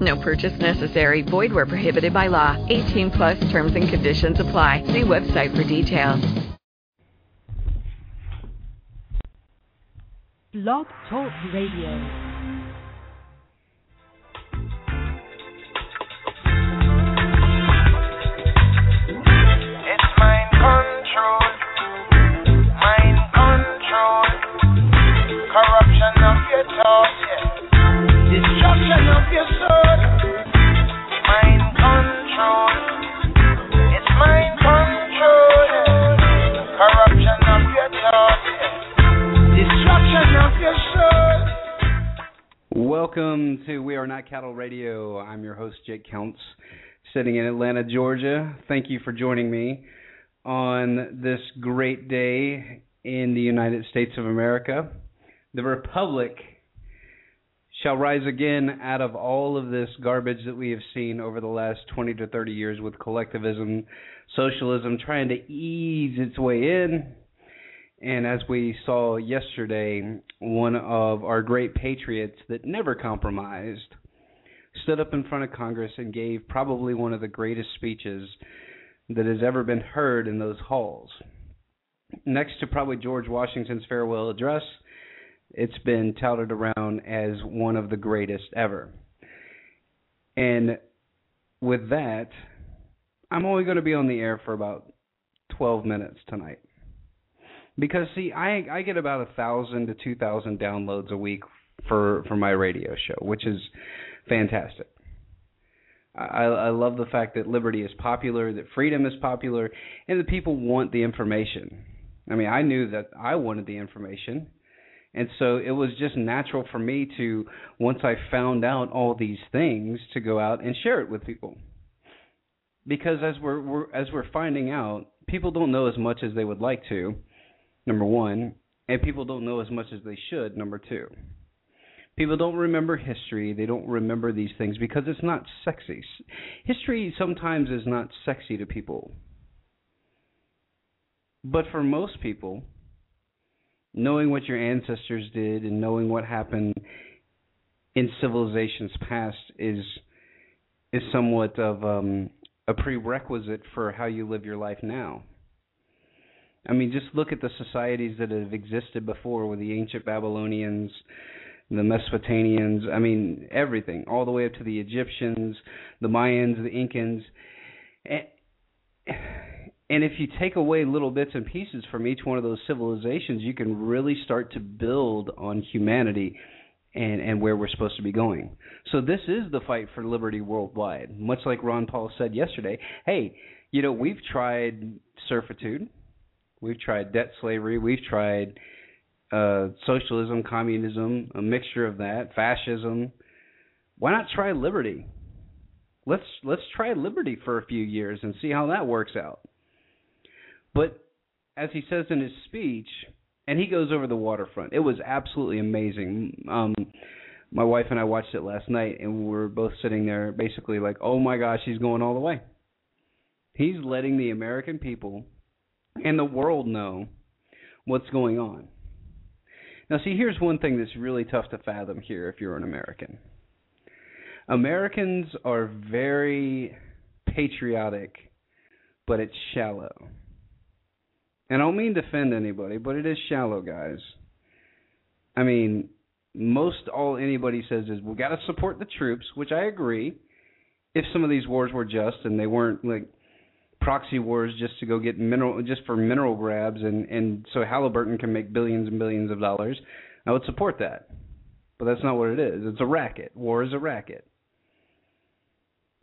No purchase necessary. Void where prohibited by law. 18 plus terms and conditions apply. See website for details. Blog Talk Radio. It's mind control, mind control, corruption of your thoughts, yeah. destruction of your Welcome to We Are Not Cattle Radio. I'm your host, Jake Counts, sitting in Atlanta, Georgia. Thank you for joining me on this great day in the United States of America. The Republic shall rise again out of all of this garbage that we have seen over the last 20 to 30 years with collectivism, socialism trying to ease its way in. And as we saw yesterday, one of our great patriots that never compromised stood up in front of Congress and gave probably one of the greatest speeches that has ever been heard in those halls. Next to probably George Washington's farewell address, it's been touted around as one of the greatest ever. And with that, I'm only going to be on the air for about 12 minutes tonight. Because see, I I get about a thousand to two thousand downloads a week for for my radio show, which is fantastic. I, I love the fact that liberty is popular, that freedom is popular, and that people want the information. I mean, I knew that I wanted the information, and so it was just natural for me to, once I found out all these things, to go out and share it with people. Because as we're, we're as we're finding out, people don't know as much as they would like to. Number one, and people don't know as much as they should. Number two. People don't remember history. They don't remember these things because it's not sexy. History sometimes is not sexy to people. But for most people, knowing what your ancestors did and knowing what happened in civilizations past is is somewhat of um, a prerequisite for how you live your life now. I mean, just look at the societies that have existed before with the ancient Babylonians, the Mesopotamians, I mean, everything, all the way up to the Egyptians, the Mayans, the Incans. And if you take away little bits and pieces from each one of those civilizations, you can really start to build on humanity and, and where we're supposed to be going. So this is the fight for liberty worldwide. Much like Ron Paul said yesterday, hey, you know, we've tried servitude, we've tried debt slavery, we've tried uh, socialism, communism, a mixture of that, fascism. Why not try liberty? Let's let's try liberty for a few years and see how that works out. But as he says in his speech, and he goes over the waterfront. It was absolutely amazing. Um, my wife and I watched it last night, and we were both sitting there, basically like, "Oh my gosh, he's going all the way." He's letting the American people and the world know what's going on. Now, see, here's one thing that's really tough to fathom here if you're an American. Americans are very patriotic, but it's shallow. And I don't mean to offend anybody, but it is shallow, guys. I mean, most all anybody says is we got to support the troops, which I agree. If some of these wars were just and they weren't like proxy wars just to go get mineral just for mineral grabs and and so Halliburton can make billions and billions of dollars, I would support that. But that's not what it is. It's a racket. War is a racket.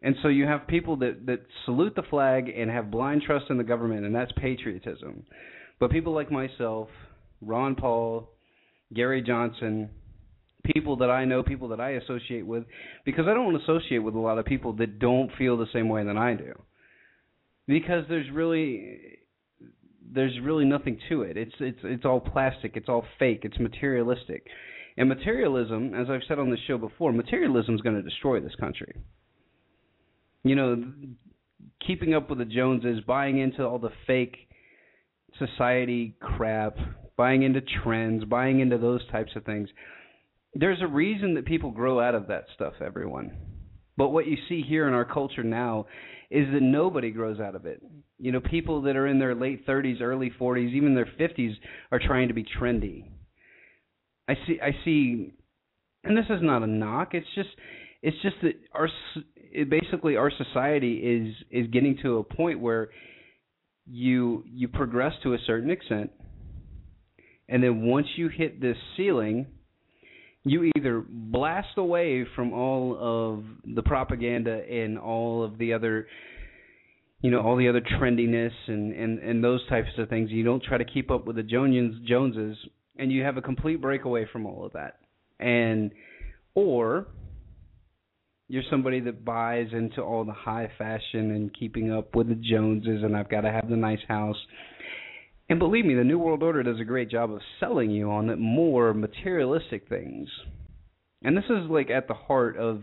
And so you have people that that salute the flag and have blind trust in the government and that's patriotism. But people like myself, Ron Paul, Gary Johnson, people that I know, people that I associate with, because I don't associate with a lot of people that don't feel the same way that I do. Because there's really there's really nothing to it. It's it's it's all plastic. It's all fake. It's materialistic. And materialism, as I've said on this show before, materialism is going to destroy this country. You know, keeping up with the Joneses, buying into all the fake society crap, buying into trends, buying into those types of things. There's a reason that people grow out of that stuff, everyone. But what you see here in our culture now is that nobody grows out of it. You know, people that are in their late 30s, early 40s, even their 50s are trying to be trendy. I see I see and this is not a knock. It's just it's just that our it basically our society is is getting to a point where you you progress to a certain extent and then once you hit this ceiling you either blast away from all of the propaganda and all of the other you know all the other trendiness and and and those types of things. You don't try to keep up with the Joneses Joneses and you have a complete breakaway from all of that. And or you're somebody that buys into all the high fashion and keeping up with the Joneses and I've got to have the nice house and believe me, the New World Order does a great job of selling you on the more materialistic things. And this is like at the heart of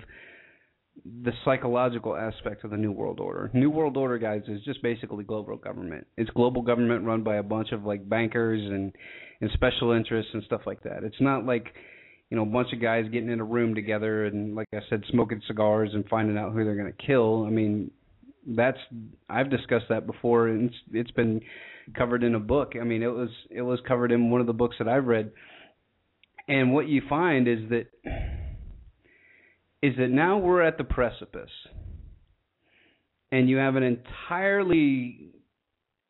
the psychological aspect of the New World Order. New World Order, guys, is just basically global government. It's global government run by a bunch of like bankers and and special interests and stuff like that. It's not like you know a bunch of guys getting in a room together and like I said, smoking cigars and finding out who they're going to kill. I mean, that's I've discussed that before, and it's, it's been covered in a book. I mean, it was it was covered in one of the books that I've read. And what you find is that is that now we're at the precipice, and you have an entirely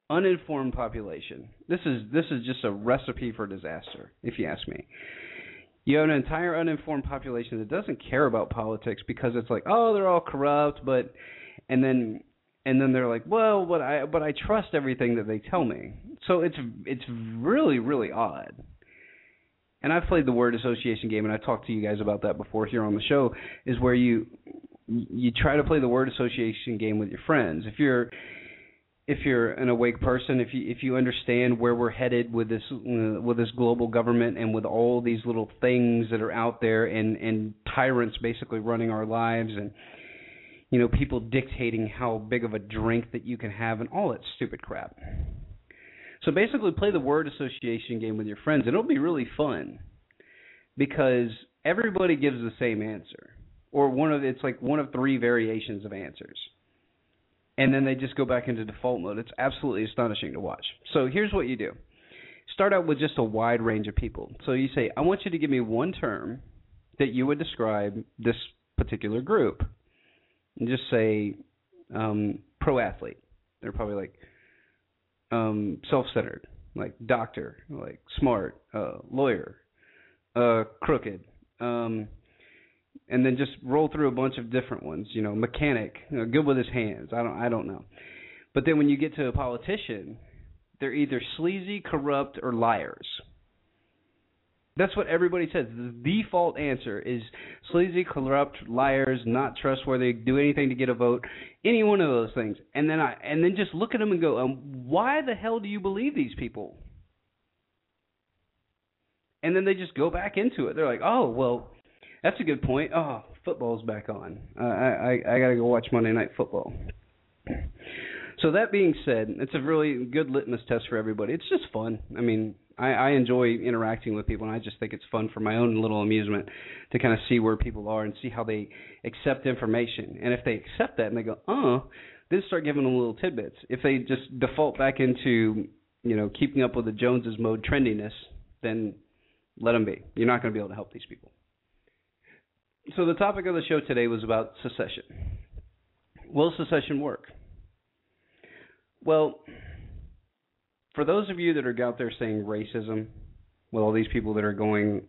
uninformed population. This is this is just a recipe for disaster, if you ask me. You have an entire uninformed population that doesn't care about politics because it's like, oh, they're all corrupt, but and then and then they're like, well, but I but I trust everything that they tell me. So it's it's really really odd. And I've played the word association game, and I've talked to you guys about that before here on the show. Is where you you try to play the word association game with your friends. If you're if you're an awake person, if you if you understand where we're headed with this uh, with this global government and with all these little things that are out there and and tyrants basically running our lives and you know, people dictating how big of a drink that you can have and all that stupid crap. So basically play the word association game with your friends and it'll be really fun because everybody gives the same answer or one of it's like one of three variations of answers. And then they just go back into default mode. It's absolutely astonishing to watch. So here's what you do. Start out with just a wide range of people. So you say, I want you to give me one term that you would describe this particular group and just say um, pro athlete. They're probably like um, self-centered, like doctor, like smart, uh, lawyer, uh, crooked, um, and then just roll through a bunch of different ones. You know, mechanic, you know, good with his hands. I don't, I don't know. But then when you get to a politician, they're either sleazy, corrupt, or liars. That's what everybody says. The default answer is sleazy, corrupt, liars, not trustworthy, do anything to get a vote, any one of those things. And then I and then just look at them and go, um, why the hell do you believe these people? And then they just go back into it. They're like, oh well, that's a good point. Oh, football's back on. Uh, I I, I got to go watch Monday Night Football. So that being said, it's a really good litmus test for everybody. It's just fun. I mean, I, I enjoy interacting with people, and I just think it's fun for my own little amusement to kind of see where people are and see how they accept information. And if they accept that and they go, oh, then start giving them little tidbits. If they just default back into, you know, keeping up with the Joneses mode trendiness, then let them be. You're not going to be able to help these people. So the topic of the show today was about secession. Will secession work? Well, for those of you that are out there saying racism, with all these people that are going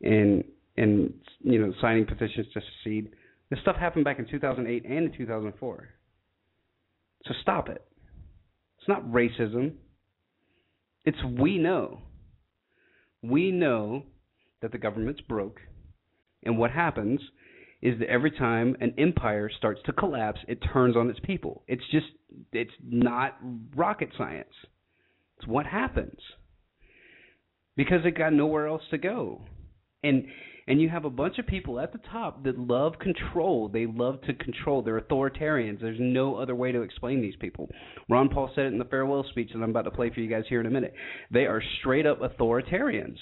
and and you know signing petitions to secede, this stuff happened back in 2008 and in 2004. So stop it. It's not racism. It's we know. We know that the government's broke, and what happens is that every time an empire starts to collapse, it turns on its people. It's just it's not rocket science. It's what happens because it got nowhere else to go, and and you have a bunch of people at the top that love control. They love to control. They're authoritarians. There's no other way to explain these people. Ron Paul said it in the farewell speech that I'm about to play for you guys here in a minute. They are straight up authoritarians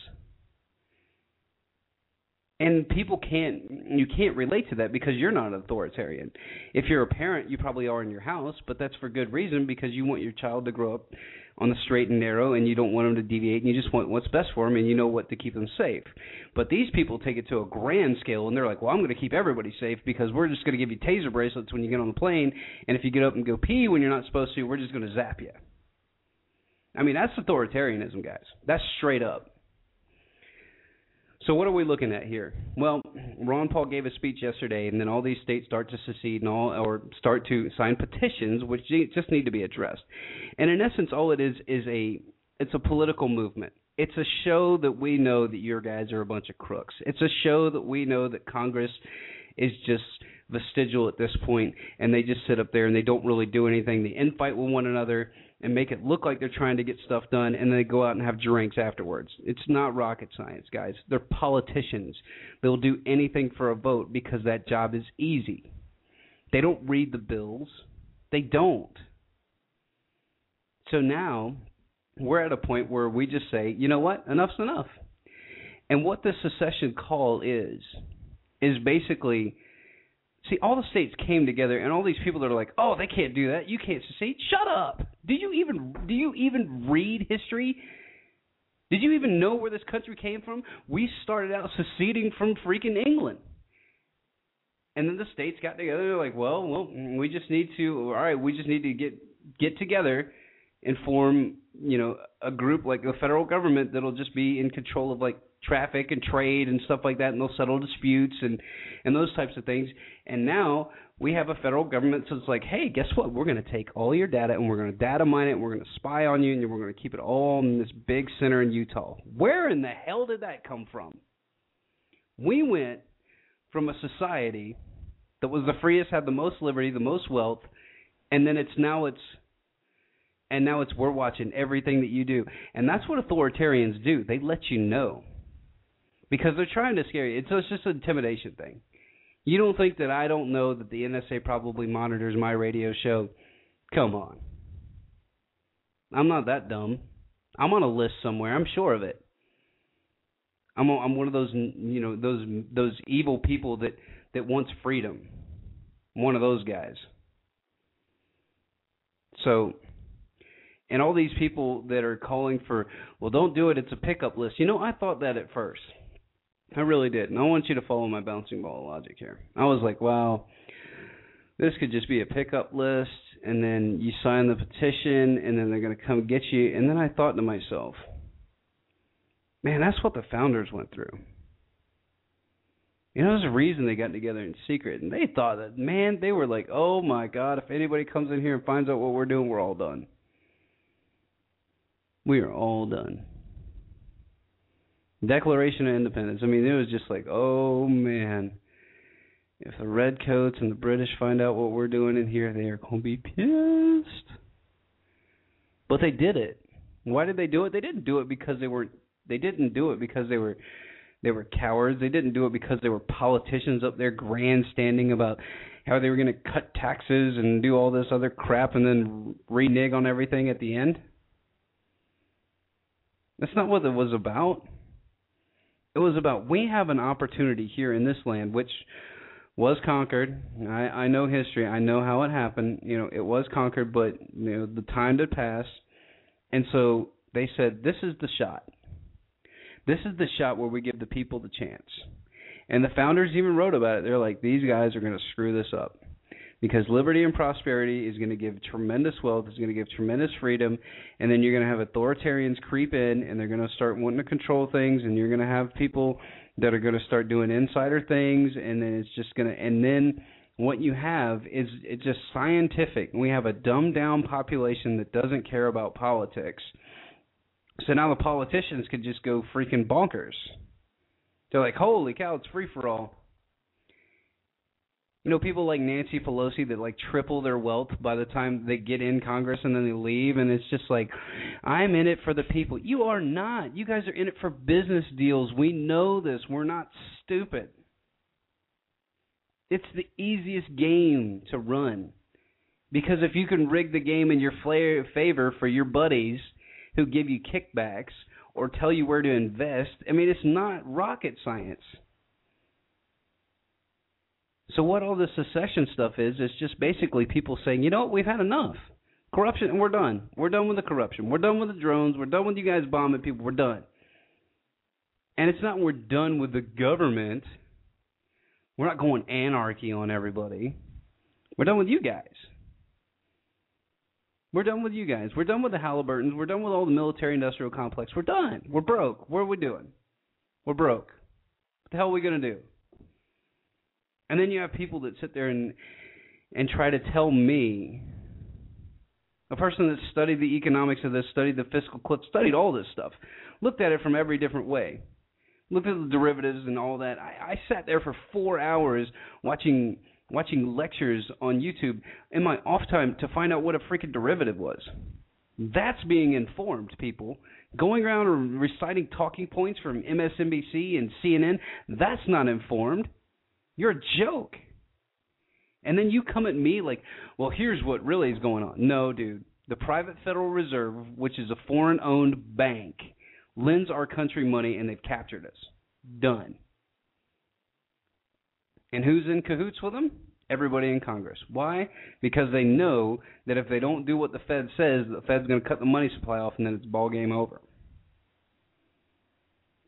and people can't you can't relate to that because you're not an authoritarian. If you're a parent you probably are in your house but that's for good reason because you want your child to grow up on the straight and narrow and you don't want them to deviate and you just want what's best for them and you know what to keep them safe. But these people take it to a grand scale and they're like well i'm going to keep everybody safe because we're just going to give you taser bracelets when you get on the plane and if you get up and go pee when you're not supposed to we're just going to zap you i mean that's authoritarianism guys. That's straight up so what are we looking at here? Well, Ron Paul gave a speech yesterday, and then all these states start to secede and all, or start to sign petitions, which just need to be addressed. And in essence, all it is is a it's a political movement. It's a show that we know that your guys are a bunch of crooks. It's a show that we know that Congress is just vestigial at this point, and they just sit up there and they don't really do anything. They infight with one another and make it look like they're trying to get stuff done and then they go out and have drinks afterwards. It's not rocket science, guys. They're politicians. They'll do anything for a vote because that job is easy. They don't read the bills. They don't. So now we're at a point where we just say, you know what? Enough's enough. And what the secession call is is basically See, all the states came together, and all these people that are like, "Oh, they can't do that. You can't secede." Shut up. Do you even do you even read history? Did you even know where this country came from? We started out seceding from freaking England, and then the states got together. They're like, "Well, well, we just need to. All right, we just need to get get together and form, you know, a group like the federal government that'll just be in control of like traffic and trade and stuff like that, and they'll settle disputes and and those types of things. And now we have a federal government that's like, hey, guess what? We're going to take all your data and we're going to data mine it and we're going to spy on you and we're going to keep it all in this big center in Utah. Where in the hell did that come from? We went from a society that was the freest, had the most liberty, the most wealth, and then it's now it's and now it's we're watching everything that you do. And that's what authoritarians do. They let you know because they're trying to scare you. It's, it's just an intimidation thing. You don't think that I don't know that the NSA probably monitors my radio show? Come on. I'm not that dumb. I'm on a list somewhere. I'm sure of it. I'm a, I'm one of those you know those those evil people that that wants freedom. I'm one of those guys. So, and all these people that are calling for, well, don't do it. It's a pickup list. You know, I thought that at first. I really did. And I want you to follow my bouncing ball logic here. I was like, wow, this could just be a pickup list, and then you sign the petition, and then they're going to come get you. And then I thought to myself, man, that's what the founders went through. You know, there's a reason they got together in secret, and they thought that, man, they were like, oh my God, if anybody comes in here and finds out what we're doing, we're all done. We are all done. Declaration of Independence. I mean, it was just like, oh man, if the redcoats and the British find out what we're doing in here, they are going to be pissed. But they did it. Why did they do it? They didn't do it because they were. They didn't do it because they were. They were cowards. They didn't do it because they were politicians up there grandstanding about how they were going to cut taxes and do all this other crap and then renege on everything at the end. That's not what it was about. It was about we have an opportunity here in this land, which was conquered. I, I know history. I know how it happened. You know, it was conquered, but you know the time did pass, and so they said, "This is the shot. This is the shot where we give the people the chance." And the founders even wrote about it. They're like, "These guys are going to screw this up." Because liberty and prosperity is going to give tremendous wealth, is going to give tremendous freedom, and then you're going to have authoritarians creep in and they're going to start wanting to control things, and you're going to have people that are going to start doing insider things, and then it's just going to, and then what you have is it's just scientific. We have a dumbed down population that doesn't care about politics. So now the politicians could just go freaking bonkers. They're like, holy cow, it's free for all You know, people like Nancy Pelosi that like triple their wealth by the time they get in Congress and then they leave, and it's just like, I'm in it for the people. You are not. You guys are in it for business deals. We know this. We're not stupid. It's the easiest game to run. Because if you can rig the game in your favor for your buddies who give you kickbacks or tell you where to invest, I mean, it's not rocket science. So what all this secession stuff is is just basically people saying, you know what, we've had enough. Corruption and we're done. We're done with the corruption. We're done with the drones. We're done with you guys bombing people. We're done. And it's not we're done with the government. We're not going anarchy on everybody. We're done with you guys. We're done with you guys. We're done with the Halliburtons. We're done with all the military industrial complex. We're done. We're broke. What are we doing? We're broke. What the hell are we going to do? And then you have people that sit there and and try to tell me a person that studied the economics of this, studied the fiscal cliff, studied all this stuff, looked at it from every different way, looked at the derivatives and all that. I, I sat there for four hours watching watching lectures on YouTube in my off time to find out what a freaking derivative was. That's being informed, people. Going around reciting talking points from MSNBC and CNN, that's not informed. You're a joke. And then you come at me like, well, here's what really is going on. No, dude. The private Federal Reserve, which is a foreign owned bank, lends our country money and they've captured us. Done. And who's in cahoots with them? Everybody in Congress. Why? Because they know that if they don't do what the Fed says, the Fed's going to cut the money supply off, and then it's ball game over.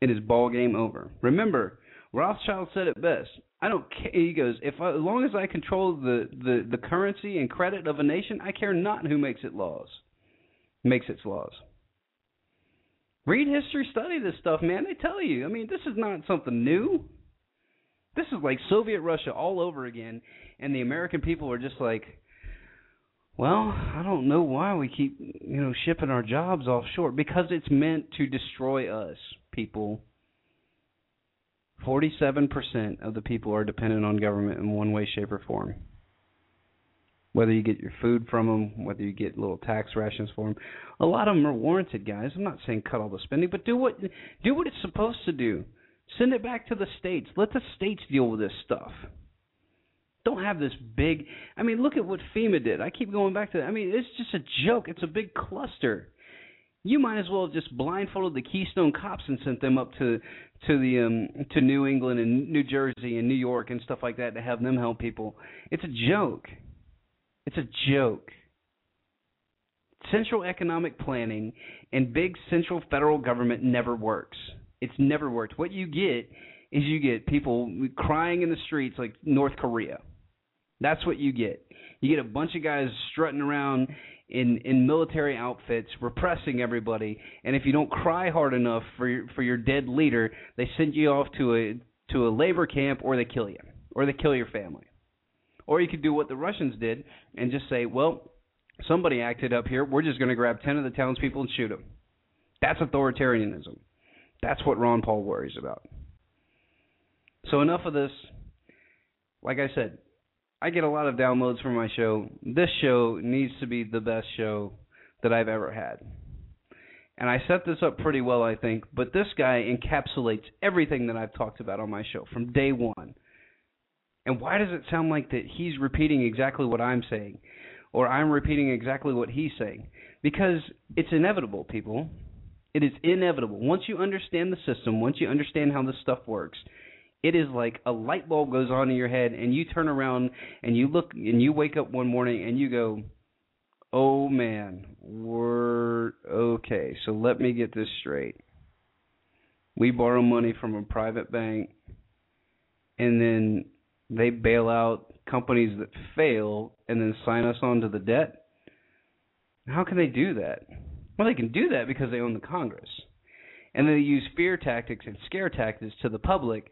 It is ball game over. Remember, Rothschild said it best. I don't care. He goes, if I, as long as I control the, the the currency and credit of a nation, I care not who makes it laws. Makes its laws. Read history, study this stuff, man. They tell you. I mean, this is not something new. This is like Soviet Russia all over again, and the American people are just like, well, I don't know why we keep, you know, shipping our jobs offshore because it's meant to destroy us, people. 47% of the people are dependent on government in one way, shape, or form. Whether you get your food from them, whether you get little tax rations for them, a lot of them are warranted, guys. I'm not saying cut all the spending, but do what do what it's supposed to do. Send it back to the states. Let the states deal with this stuff. Don't have this big. I mean, look at what FEMA did. I keep going back to that. I mean, it's just a joke. It's a big cluster. You might as well have just blindfolded the Keystone Cops and sent them up to to the um to New England and New Jersey and New York and stuff like that to have them help people. It's a joke. It's a joke. Central economic planning and big central federal government never works. It's never worked. What you get is you get people crying in the streets like North Korea. That's what you get. You get a bunch of guys strutting around in in military outfits, repressing everybody, and if you don't cry hard enough for your, for your dead leader, they send you off to a to a labor camp or they kill you or they kill your family. Or you could do what the Russians did and just say, "Well, somebody acted up here. We're just going to grab 10 of the townspeople and shoot them." That's authoritarianism. That's what Ron Paul worries about. So enough of this. Like I said, I get a lot of downloads from my show. This show needs to be the best show that I've ever had. And I set this up pretty well, I think, but this guy encapsulates everything that I've talked about on my show from day one. And why does it sound like that he's repeating exactly what I'm saying or I'm repeating exactly what he's saying? Because it's inevitable, people. It is inevitable. Once you understand the system, once you understand how this stuff works, it is like a light bulb goes on in your head and you turn around and you look and you wake up one morning and you go, "Oh man, we're okay. So let me get this straight. We borrow money from a private bank and then they bail out companies that fail and then sign us on to the debt? How can they do that? Well, they can do that because they own the Congress. And they use fear tactics and scare tactics to the public,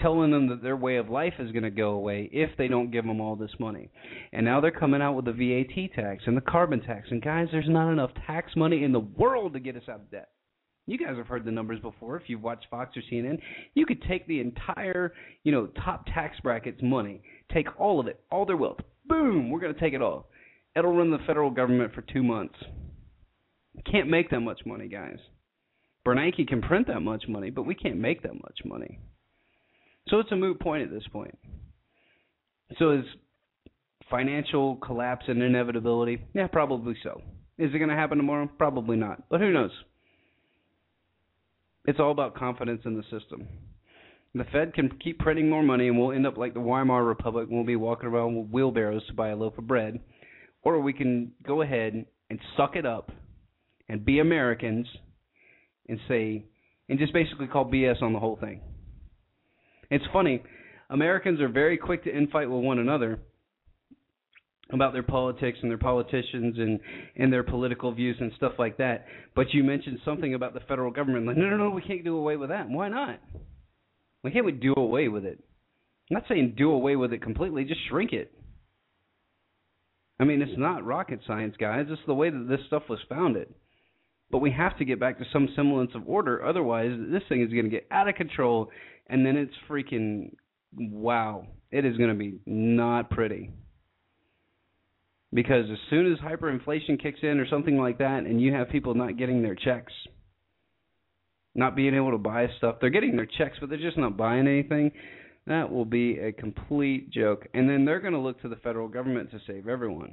telling them that their way of life is going to go away if they don't give them all this money. And now they're coming out with the VAT tax and the carbon tax. And guys, there's not enough tax money in the world to get us out of debt. You guys have heard the numbers before if you've watched Fox or CNN. You could take the entire, you know, top tax bracket's money, take all of it, all their wealth. Boom, we're going to take it all. It'll run the federal government for 2 months. Can't make that much money, guys. Bernanke can print that much money, but we can't make that much money. So it's a moot point at this point. So is financial collapse an inevitability? Yeah, probably so. Is it going to happen tomorrow? Probably not. But who knows? It's all about confidence in the system. The Fed can keep printing more money, and we'll end up like the Weimar Republic. And we'll be walking around with wheelbarrows to buy a loaf of bread, or we can go ahead and suck it up and be Americans and say and just basically call BS on the whole thing. It's funny. Americans are very quick to infight with one another about their politics and their politicians and and their political views and stuff like that. But you mentioned something about the federal government. Like, no, no, no, we can't do away with that. Why not? Why can't we do away with it? I'm not saying do away with it completely. Just shrink it. I mean, it's not rocket science, guys. It's the way that this stuff was founded. But we have to get back to some semblance of order. Otherwise, this thing is going to get out of control, and then it's freaking wow. It is going to be not pretty. Because as soon as hyperinflation kicks in or something like that, and you have people not getting their checks, not being able to buy stuff, they're getting their checks, but they're just not buying anything. That will be a complete joke. And then they're going to look to the federal government to save everyone.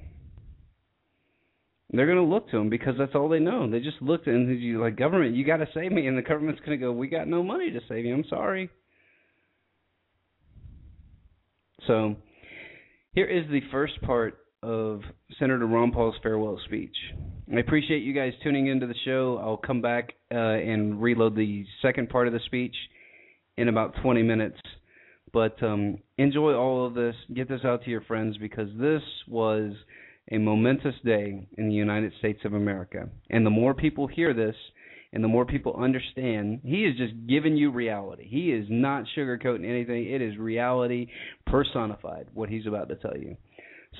They're going to look to them because that's all they know. They just look and you like government, you got to save me, and the government's going to go, we got no money to save you. I'm sorry. So, here is the first part of Senator Ron Paul's farewell speech. I appreciate you guys tuning into the show. I'll come back uh, and reload the second part of the speech in about 20 minutes. But um, enjoy all of this. Get this out to your friends because this was a momentous day in the United States of America. And the more people hear this, and the more people understand, he is just giving you reality. He is not sugarcoating anything. It is reality personified, what he's about to tell you.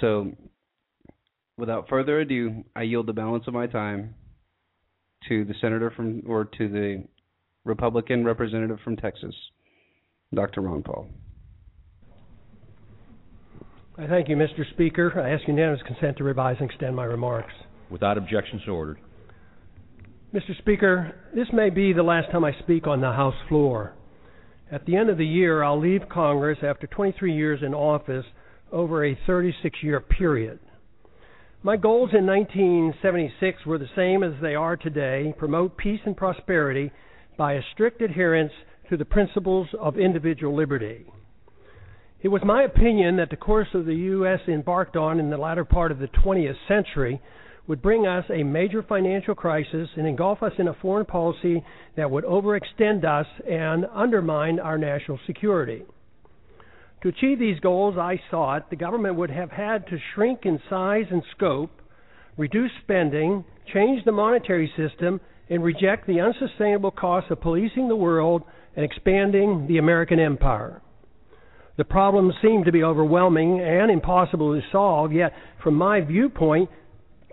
So, without further ado, I yield the balance of my time to the senator from, or to the Republican representative from Texas, Dr. Ron Paul. I thank you, Mr. Speaker. I ask unanimous consent to revise and extend my remarks. Without objection, so ordered. Mr. Speaker, this may be the last time I speak on the House floor. At the end of the year, I'll leave Congress after 23 years in office over a 36 year period. My goals in 1976 were the same as they are today promote peace and prosperity by a strict adherence to the principles of individual liberty. It was my opinion that the course of the U.S. embarked on in the latter part of the 20th century would bring us a major financial crisis and engulf us in a foreign policy that would overextend us and undermine our national security. To achieve these goals, I thought the government would have had to shrink in size and scope, reduce spending, change the monetary system, and reject the unsustainable costs of policing the world and expanding the American empire. The problems seemed to be overwhelming and impossible to solve, yet, from my viewpoint,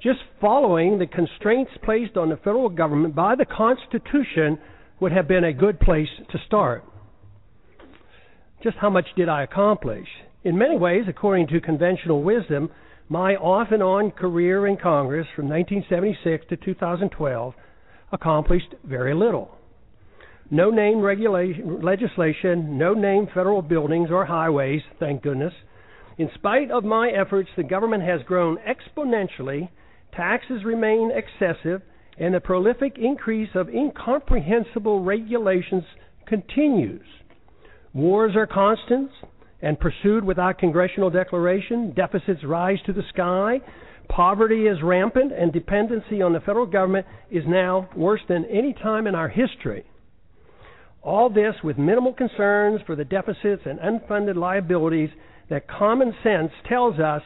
just following the constraints placed on the federal government by the Constitution would have been a good place to start. Just how much did I accomplish? In many ways, according to conventional wisdom, my off and on career in Congress from 1976 to 2012 accomplished very little no name regulation, legislation, no name federal buildings or highways, thank goodness. In spite of my efforts, the government has grown exponentially, taxes remain excessive, and the prolific increase of incomprehensible regulations continues. Wars are constant and pursued without congressional declaration, deficits rise to the sky, poverty is rampant, and dependency on the federal government is now worse than any time in our history. All this with minimal concerns for the deficits and unfunded liabilities that common sense tells us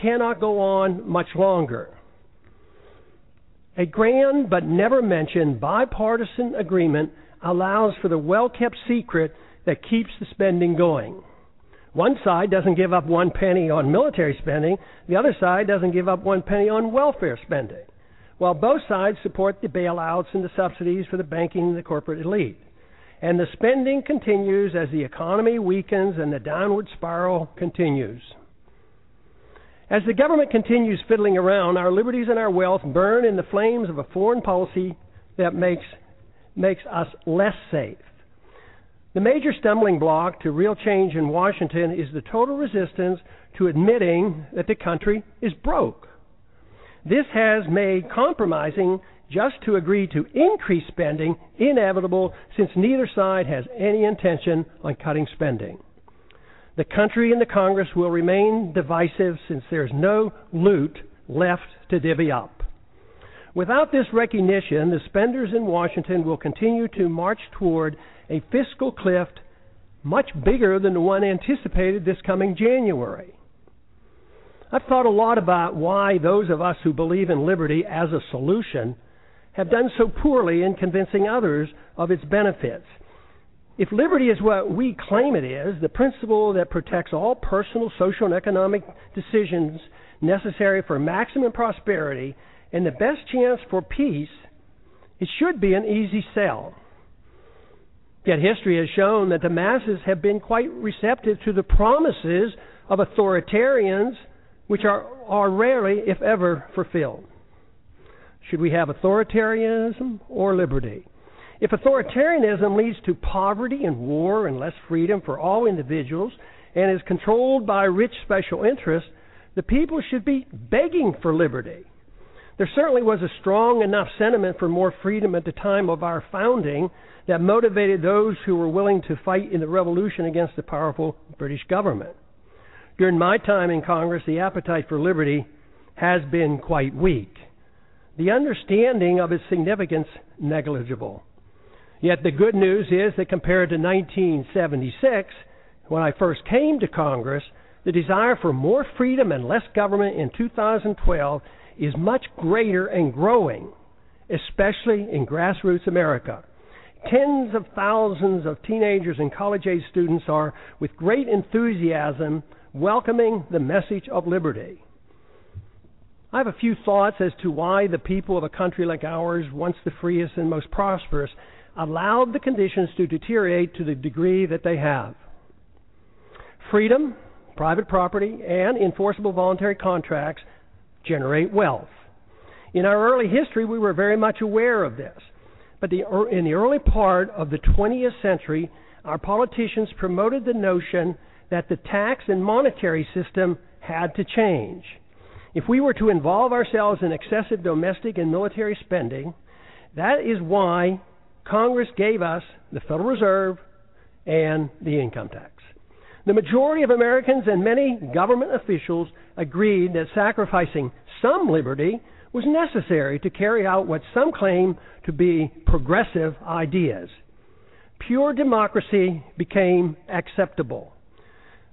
cannot go on much longer. A grand but never mentioned bipartisan agreement allows for the well kept secret that keeps the spending going. One side doesn't give up one penny on military spending, the other side doesn't give up one penny on welfare spending. while both sides support the bailouts and the subsidies for the banking and the corporate elite. And the spending continues as the economy weakens and the downward spiral continues. As the government continues fiddling around, our liberties and our wealth burn in the flames of a foreign policy that makes, makes us less safe. The major stumbling block to real change in Washington is the total resistance to admitting that the country is broke. This has made compromising just to agree to increase spending inevitable since neither side has any intention on cutting spending. The country and the Congress will remain divisive since there's no loot left to divvy up. Without this recognition, the spenders in Washington will continue to march toward a fiscal cliff much bigger than the one anticipated this coming January. I've thought a lot about why those of us who believe in liberty as a solution have done so poorly in convincing others of its benefits. If liberty is what we claim it is, the principle that protects all personal, social, and economic decisions necessary for maximum prosperity and the best chance for peace, it should be an easy sell. Yet history has shown that the masses have been quite receptive to the promises of authoritarians, which are, are rarely, if ever, fulfilled. Should we have authoritarianism or liberty? If authoritarianism leads to poverty and war and less freedom for all individuals and is controlled by rich special interests, the people should be begging for liberty. There certainly was a strong enough sentiment for more freedom at the time of our founding that motivated those who were willing to fight in the revolution against the powerful British government. During my time in Congress, the appetite for liberty has been quite weak. The understanding of its significance negligible. Yet the good news is that compared to 1976, when I first came to Congress, the desire for more freedom and less government in 2012 is much greater and growing, especially in grassroots America. Tens of thousands of teenagers and college age students are, with great enthusiasm, welcoming the message of liberty. I have a few thoughts as to why the people of a country like ours, once the freest and most prosperous, allowed the conditions to deteriorate to the degree that they have. Freedom, private property, and enforceable voluntary contracts generate wealth. In our early history, we were very much aware of this. But the, in the early part of the 20th century, our politicians promoted the notion that the tax and monetary system had to change. If we were to involve ourselves in excessive domestic and military spending, that is why Congress gave us the Federal Reserve and the income tax. The majority of Americans and many government officials agreed that sacrificing some liberty was necessary to carry out what some claim to be progressive ideas. Pure democracy became acceptable.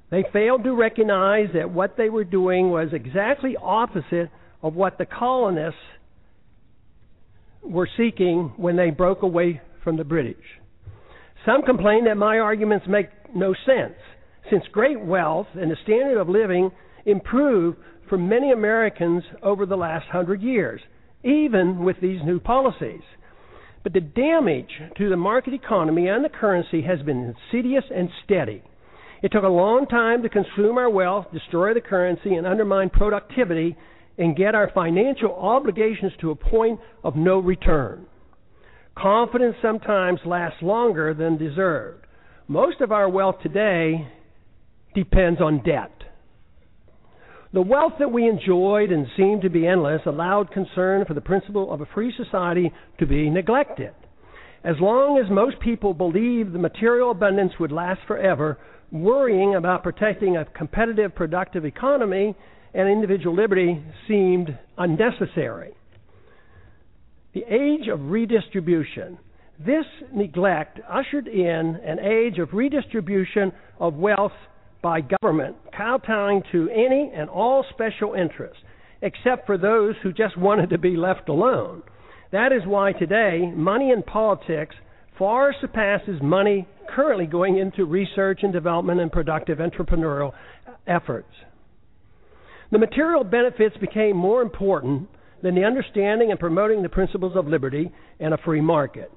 They failed to recognize that what they were doing was exactly opposite of what the colonists were seeking when they broke away from the British. Some complain that my arguments make no sense, since great wealth and the standard of living improved for many Americans over the last hundred years, even with these new policies. But the damage to the market economy and the currency has been insidious and steady. It took a long time to consume our wealth, destroy the currency, and undermine productivity, and get our financial obligations to a point of no return. Confidence sometimes lasts longer than deserved. Most of our wealth today depends on debt. The wealth that we enjoyed and seemed to be endless allowed concern for the principle of a free society to be neglected. As long as most people believed the material abundance would last forever, worrying about protecting a competitive, productive economy and individual liberty seemed unnecessary. The age of redistribution. This neglect ushered in an age of redistribution of wealth by government, kowtowing to any and all special interests, except for those who just wanted to be left alone. That is why today money in politics far surpasses money currently going into research and development and productive entrepreneurial efforts. The material benefits became more important than the understanding and promoting the principles of liberty and a free market.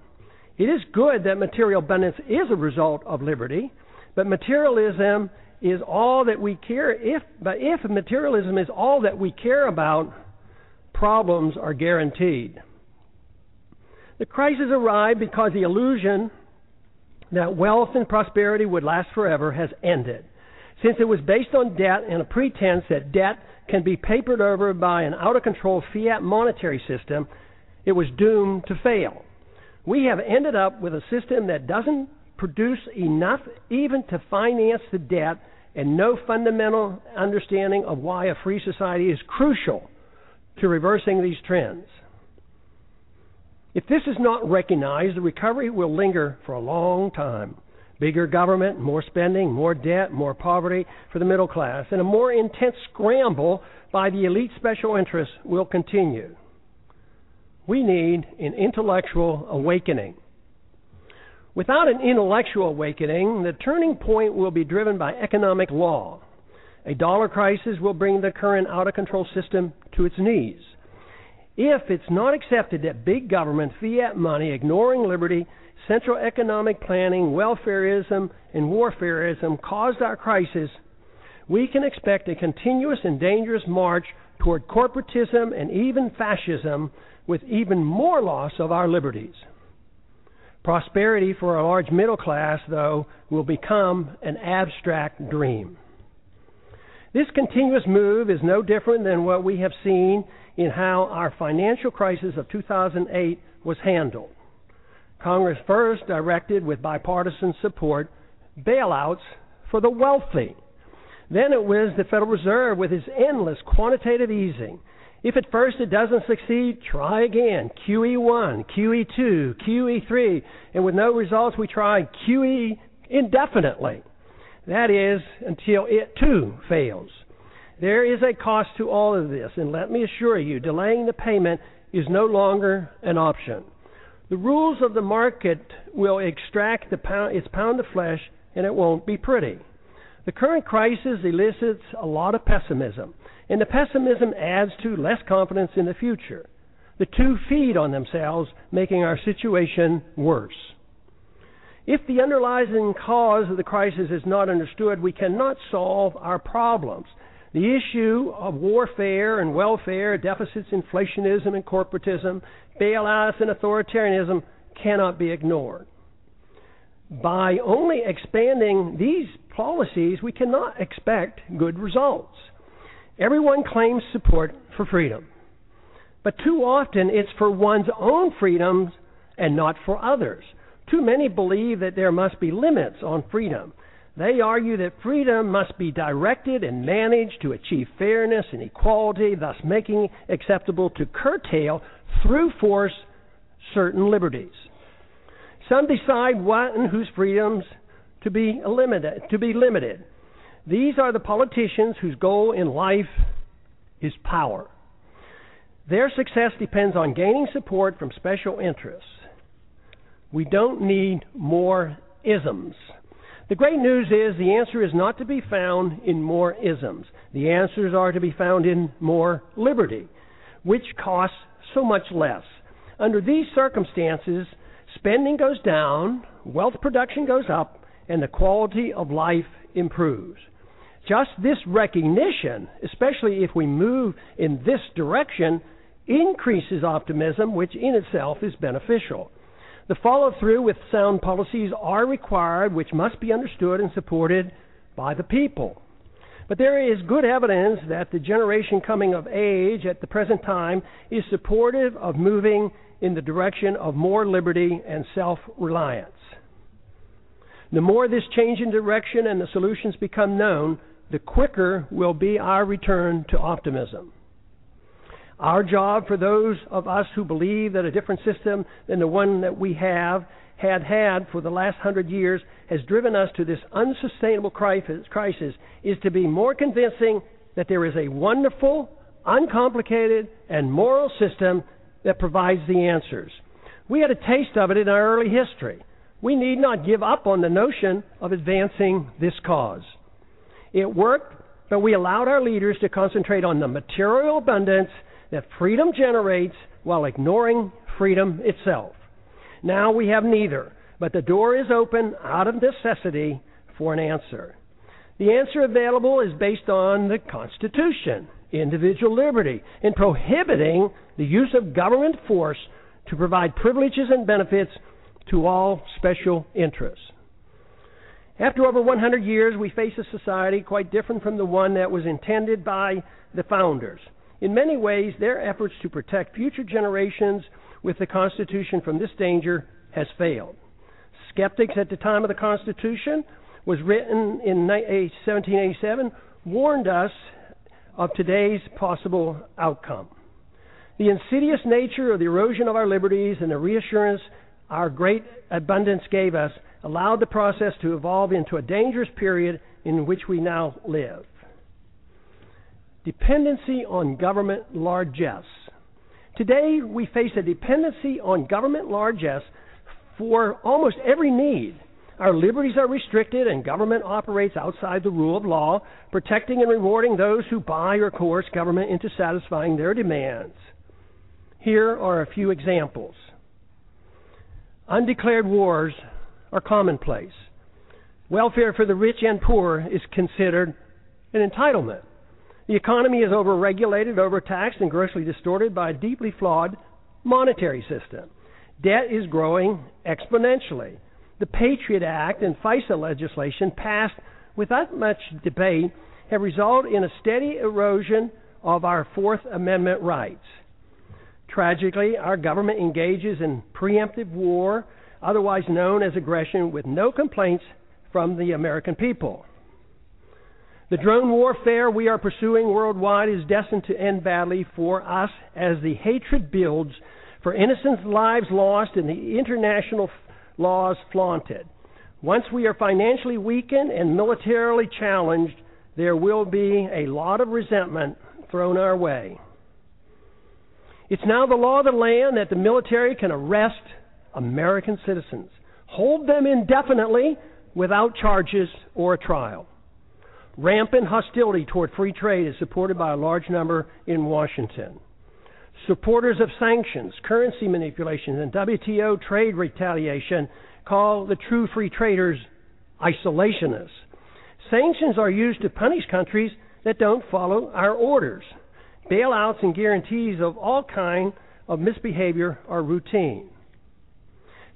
It is good that material abundance is a result of liberty, but materialism is all that we care if but if materialism is all that we care about, problems are guaranteed. The crisis arrived because the illusion that wealth and prosperity would last forever has ended. Since it was based on debt and a pretense that debt can be papered over by an out of control fiat monetary system, it was doomed to fail. We have ended up with a system that doesn't produce enough even to finance the debt and no fundamental understanding of why a free society is crucial to reversing these trends. If this is not recognized, the recovery will linger for a long time. Bigger government, more spending, more debt, more poverty for the middle class, and a more intense scramble by the elite special interests will continue. We need an intellectual awakening. Without an intellectual awakening, the turning point will be driven by economic law. A dollar crisis will bring the current out of control system to its knees. If it's not accepted that big government, fiat money, ignoring liberty, central economic planning, welfareism, and warfareism caused our crisis, we can expect a continuous and dangerous march toward corporatism and even fascism with even more loss of our liberties. Prosperity for a large middle class, though, will become an abstract dream. This continuous move is no different than what we have seen in how our financial crisis of 2008 was handled. Congress first directed, with bipartisan support, bailouts for the wealthy. Then it was the Federal Reserve with its endless quantitative easing. If at first it doesn't succeed, try again. QE1, QE2, QE3, and with no results, we try QE indefinitely. That is, until it too fails. There is a cost to all of this, and let me assure you, delaying the payment is no longer an option. The rules of the market will extract pound, its pound of flesh, and it won't be pretty. The current crisis elicits a lot of pessimism, and the pessimism adds to less confidence in the future. The two feed on themselves, making our situation worse. If the underlying cause of the crisis is not understood, we cannot solve our problems. The issue of warfare and welfare, deficits, inflationism, and corporatism, bailouts, and authoritarianism cannot be ignored. By only expanding these policies, we cannot expect good results. Everyone claims support for freedom, but too often it's for one's own freedoms and not for others. Too many believe that there must be limits on freedom. They argue that freedom must be directed and managed to achieve fairness and equality, thus making acceptable to curtail through force certain liberties. Some decide what and whose freedoms to be limited. To be limited. These are the politicians whose goal in life is power. Their success depends on gaining support from special interests. We don't need more isms. The great news is the answer is not to be found in more isms. The answers are to be found in more liberty, which costs so much less. Under these circumstances, spending goes down, wealth production goes up, and the quality of life improves. Just this recognition, especially if we move in this direction, increases optimism, which in itself is beneficial. The follow through with sound policies are required, which must be understood and supported by the people. But there is good evidence that the generation coming of age at the present time is supportive of moving in the direction of more liberty and self reliance. The more this change in direction and the solutions become known, the quicker will be our return to optimism. Our job for those of us who believe that a different system than the one that we have had had for the last hundred years has driven us to this unsustainable crisis is to be more convincing that there is a wonderful, uncomplicated, and moral system that provides the answers. We had a taste of it in our early history. We need not give up on the notion of advancing this cause. It worked, but we allowed our leaders to concentrate on the material abundance that freedom generates while ignoring freedom itself. Now we have neither, but the door is open out of necessity for an answer. The answer available is based on the Constitution, individual liberty, in prohibiting the use of government force to provide privileges and benefits to all special interests. After over 100 years, we face a society quite different from the one that was intended by the founders. In many ways, their efforts to protect future generations with the Constitution from this danger has failed. Skeptics at the time of the Constitution was written in 1787 warned us of today's possible outcome. The insidious nature of the erosion of our liberties and the reassurance our great abundance gave us allowed the process to evolve into a dangerous period in which we now live. Dependency on government largesse. Today, we face a dependency on government largesse for almost every need. Our liberties are restricted, and government operates outside the rule of law, protecting and rewarding those who buy or coerce government into satisfying their demands. Here are a few examples. Undeclared wars are commonplace. Welfare for the rich and poor is considered an entitlement. The economy is overregulated, overtaxed, and grossly distorted by a deeply flawed monetary system. Debt is growing exponentially. The Patriot Act and FISA legislation passed without much debate have resulted in a steady erosion of our Fourth Amendment rights. Tragically, our government engages in preemptive war, otherwise known as aggression, with no complaints from the American people. The drone warfare we are pursuing worldwide is destined to end badly for us as the hatred builds for innocent lives lost and the international laws flaunted. Once we are financially weakened and militarily challenged, there will be a lot of resentment thrown our way. It's now the law of the land that the military can arrest American citizens, hold them indefinitely without charges or a trial. Rampant hostility toward free trade is supported by a large number in Washington. Supporters of sanctions, currency manipulation, and WTO trade retaliation call the true free traders isolationists. Sanctions are used to punish countries that don't follow our orders. Bailouts and guarantees of all kind of misbehavior are routine.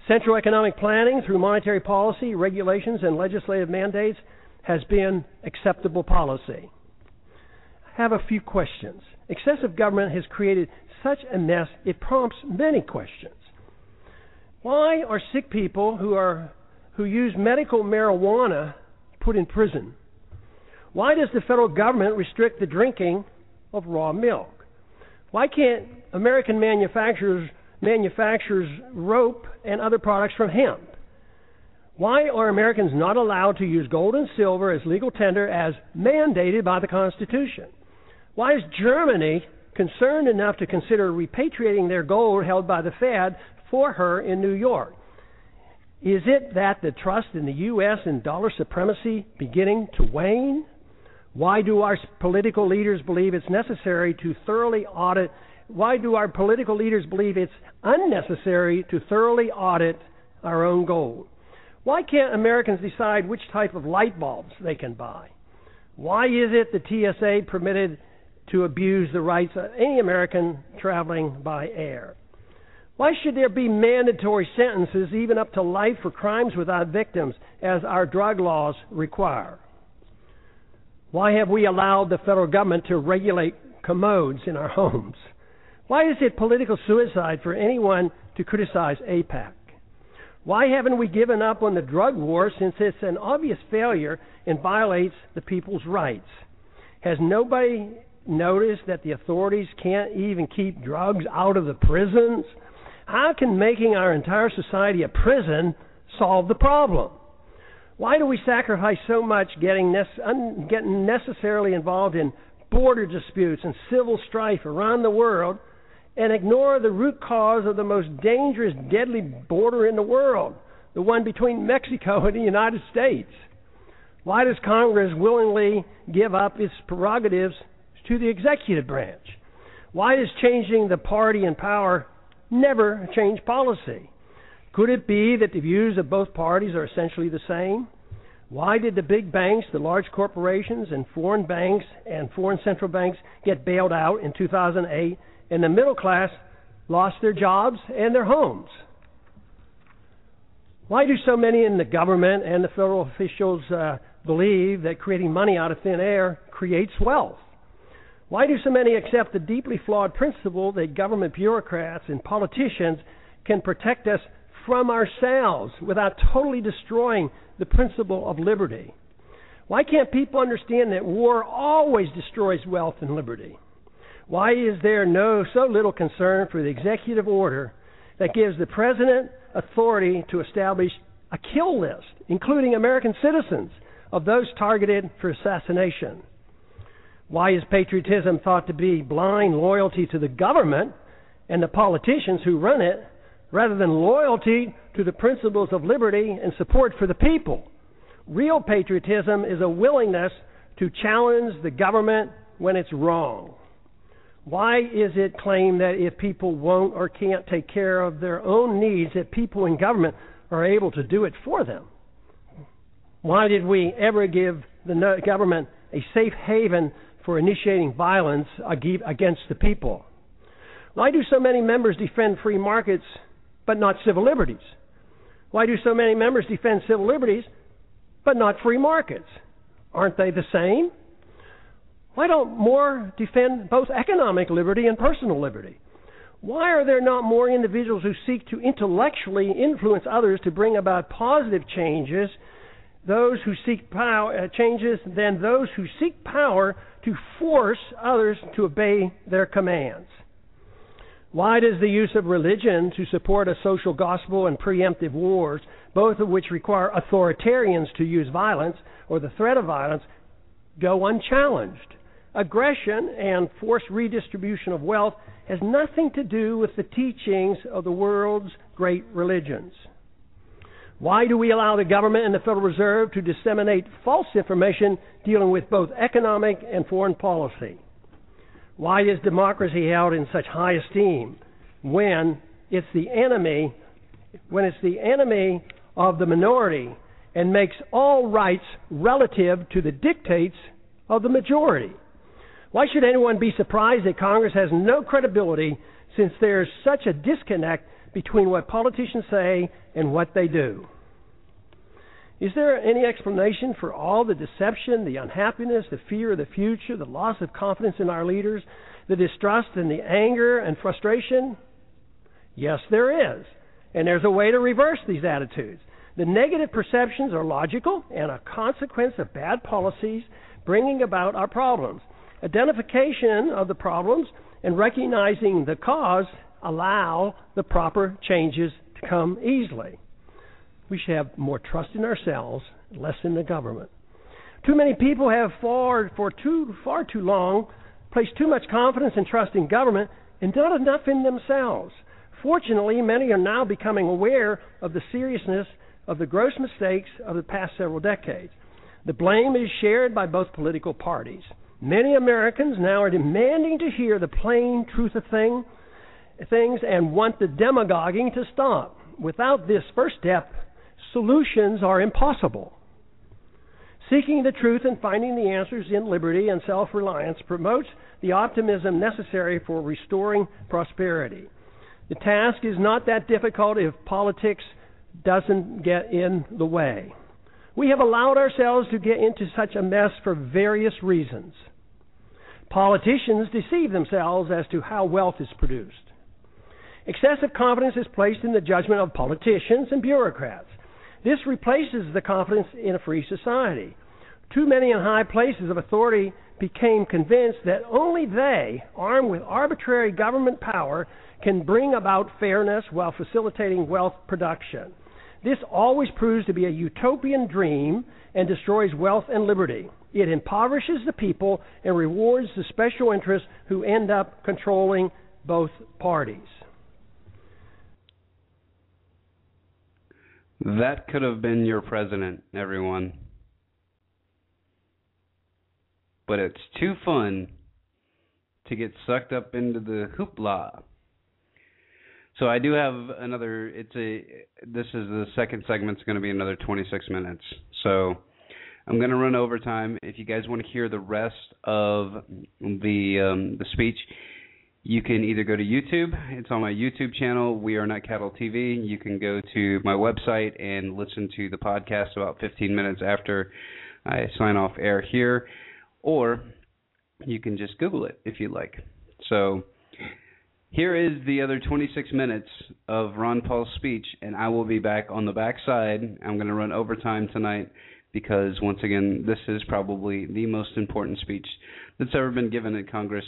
Central economic planning through monetary policy, regulations, and legislative mandates has been acceptable policy. I have a few questions. Excessive government has created such a mess, it prompts many questions. Why are sick people who, are, who use medical marijuana put in prison? Why does the federal government restrict the drinking of raw milk? Why can't American manufacturers manufacture rope and other products from hemp? Why are Americans not allowed to use gold and silver as legal tender as mandated by the Constitution? Why is Germany concerned enough to consider repatriating their gold held by the Fed for her in New York? Is it that the trust in the U.S. and dollar supremacy beginning to wane? Why do our political leaders believe it's necessary to thoroughly audit? Why do our political leaders believe it's unnecessary to thoroughly audit our own gold? Why can't Americans decide which type of light bulbs they can buy? Why is it the TSA permitted to abuse the rights of any American traveling by air? Why should there be mandatory sentences, even up to life, for crimes without victims, as our drug laws require? Why have we allowed the federal government to regulate commodes in our homes? Why is it political suicide for anyone to criticize AIPAC? Why haven't we given up on the drug war since it's an obvious failure and violates the people's rights? Has nobody noticed that the authorities can't even keep drugs out of the prisons? How can making our entire society a prison solve the problem? Why do we sacrifice so much getting, nece- un- getting necessarily involved in border disputes and civil strife around the world and ignore the root cause of the most dangerous, deadly border in the world, the one between Mexico and the United States? Why does Congress willingly give up its prerogatives to the executive branch? Why does changing the party in power never change policy? Could it be that the views of both parties are essentially the same? Why did the big banks, the large corporations, and foreign banks and foreign central banks get bailed out in 2008 and the middle class lost their jobs and their homes? Why do so many in the government and the federal officials uh, believe that creating money out of thin air creates wealth? Why do so many accept the deeply flawed principle that government bureaucrats and politicians can protect us from ourselves without totally destroying the principle of liberty? Why can't people understand that war always destroys wealth and liberty? Why is there no so little concern for the executive order that gives the president authority to establish a kill list, including American citizens, of those targeted for assassination? Why is patriotism thought to be blind loyalty to the government and the politicians who run it, rather than loyalty to the principles of liberty and support for the people? Real patriotism is a willingness to challenge the government when it's wrong. Why is it claimed that if people won't or can't take care of their own needs, that people in government are able to do it for them? Why did we ever give the government a safe haven for initiating violence against the people? Why do so many members defend free markets but not civil liberties? Why do so many members defend civil liberties but not free markets? Aren't they the same? Why don't more defend both economic liberty and personal liberty? Why are there not more individuals who seek to intellectually influence others to bring about positive changes, those who seek power, uh, changes, than those who seek power to force others to obey their commands? Why does the use of religion to support a social gospel and preemptive wars, both of which require authoritarians to use violence or the threat of violence, go unchallenged? Aggression and forced redistribution of wealth has nothing to do with the teachings of the world's great religions. Why do we allow the government and the Federal Reserve to disseminate false information dealing with both economic and foreign policy? Why is democracy held in such high esteem when it's the enemy when it's the enemy of the minority and makes all rights relative to the dictates of the majority? Why should anyone be surprised that Congress has no credibility since there's such a disconnect between what politicians say and what they do? Is there any explanation for all the deception, the unhappiness, the fear of the future, the loss of confidence in our leaders, the distrust and the anger and frustration? Yes, there is. And there's a way to reverse these attitudes. The negative perceptions are logical and a consequence of bad policies bringing about our problems. Identification of the problems and recognizing the cause allow the proper changes to come easily. We should have more trust in ourselves, less in the government. Too many people have far for too far too long placed too much confidence and trust in government and not enough in themselves. Fortunately, many are now becoming aware of the seriousness of the gross mistakes of the past several decades. The blame is shared by both political parties. Many Americans now are demanding to hear the plain truth of thing, things and want the demagoguing to stop. Without this first step, solutions are impossible. Seeking the truth and finding the answers in liberty and self reliance promotes the optimism necessary for restoring prosperity. The task is not that difficult if politics doesn't get in the way. We have allowed ourselves to get into such a mess for various reasons. Politicians deceive themselves as to how wealth is produced. Excessive confidence is placed in the judgment of politicians and bureaucrats. This replaces the confidence in a free society. Too many in high places of authority became convinced that only they, armed with arbitrary government power, can bring about fairness while facilitating wealth production. This always proves to be a utopian dream and destroys wealth and liberty. It impoverishes the people and rewards the special interests who end up controlling both parties. That could have been your president, everyone. But it's too fun to get sucked up into the hoopla. So I do have another. It's a. This is the second segment. It's going to be another 26 minutes. So I'm going to run overtime. If you guys want to hear the rest of the um, the speech, you can either go to YouTube. It's on my YouTube channel. We are not cattle TV. You can go to my website and listen to the podcast about 15 minutes after I sign off air here, or you can just Google it if you like. So here is the other 26 minutes of Ron Paul's speech, and I will be back on the backside. I'm going to run overtime tonight because, once again, this is probably the most important speech that's ever been given at Congress,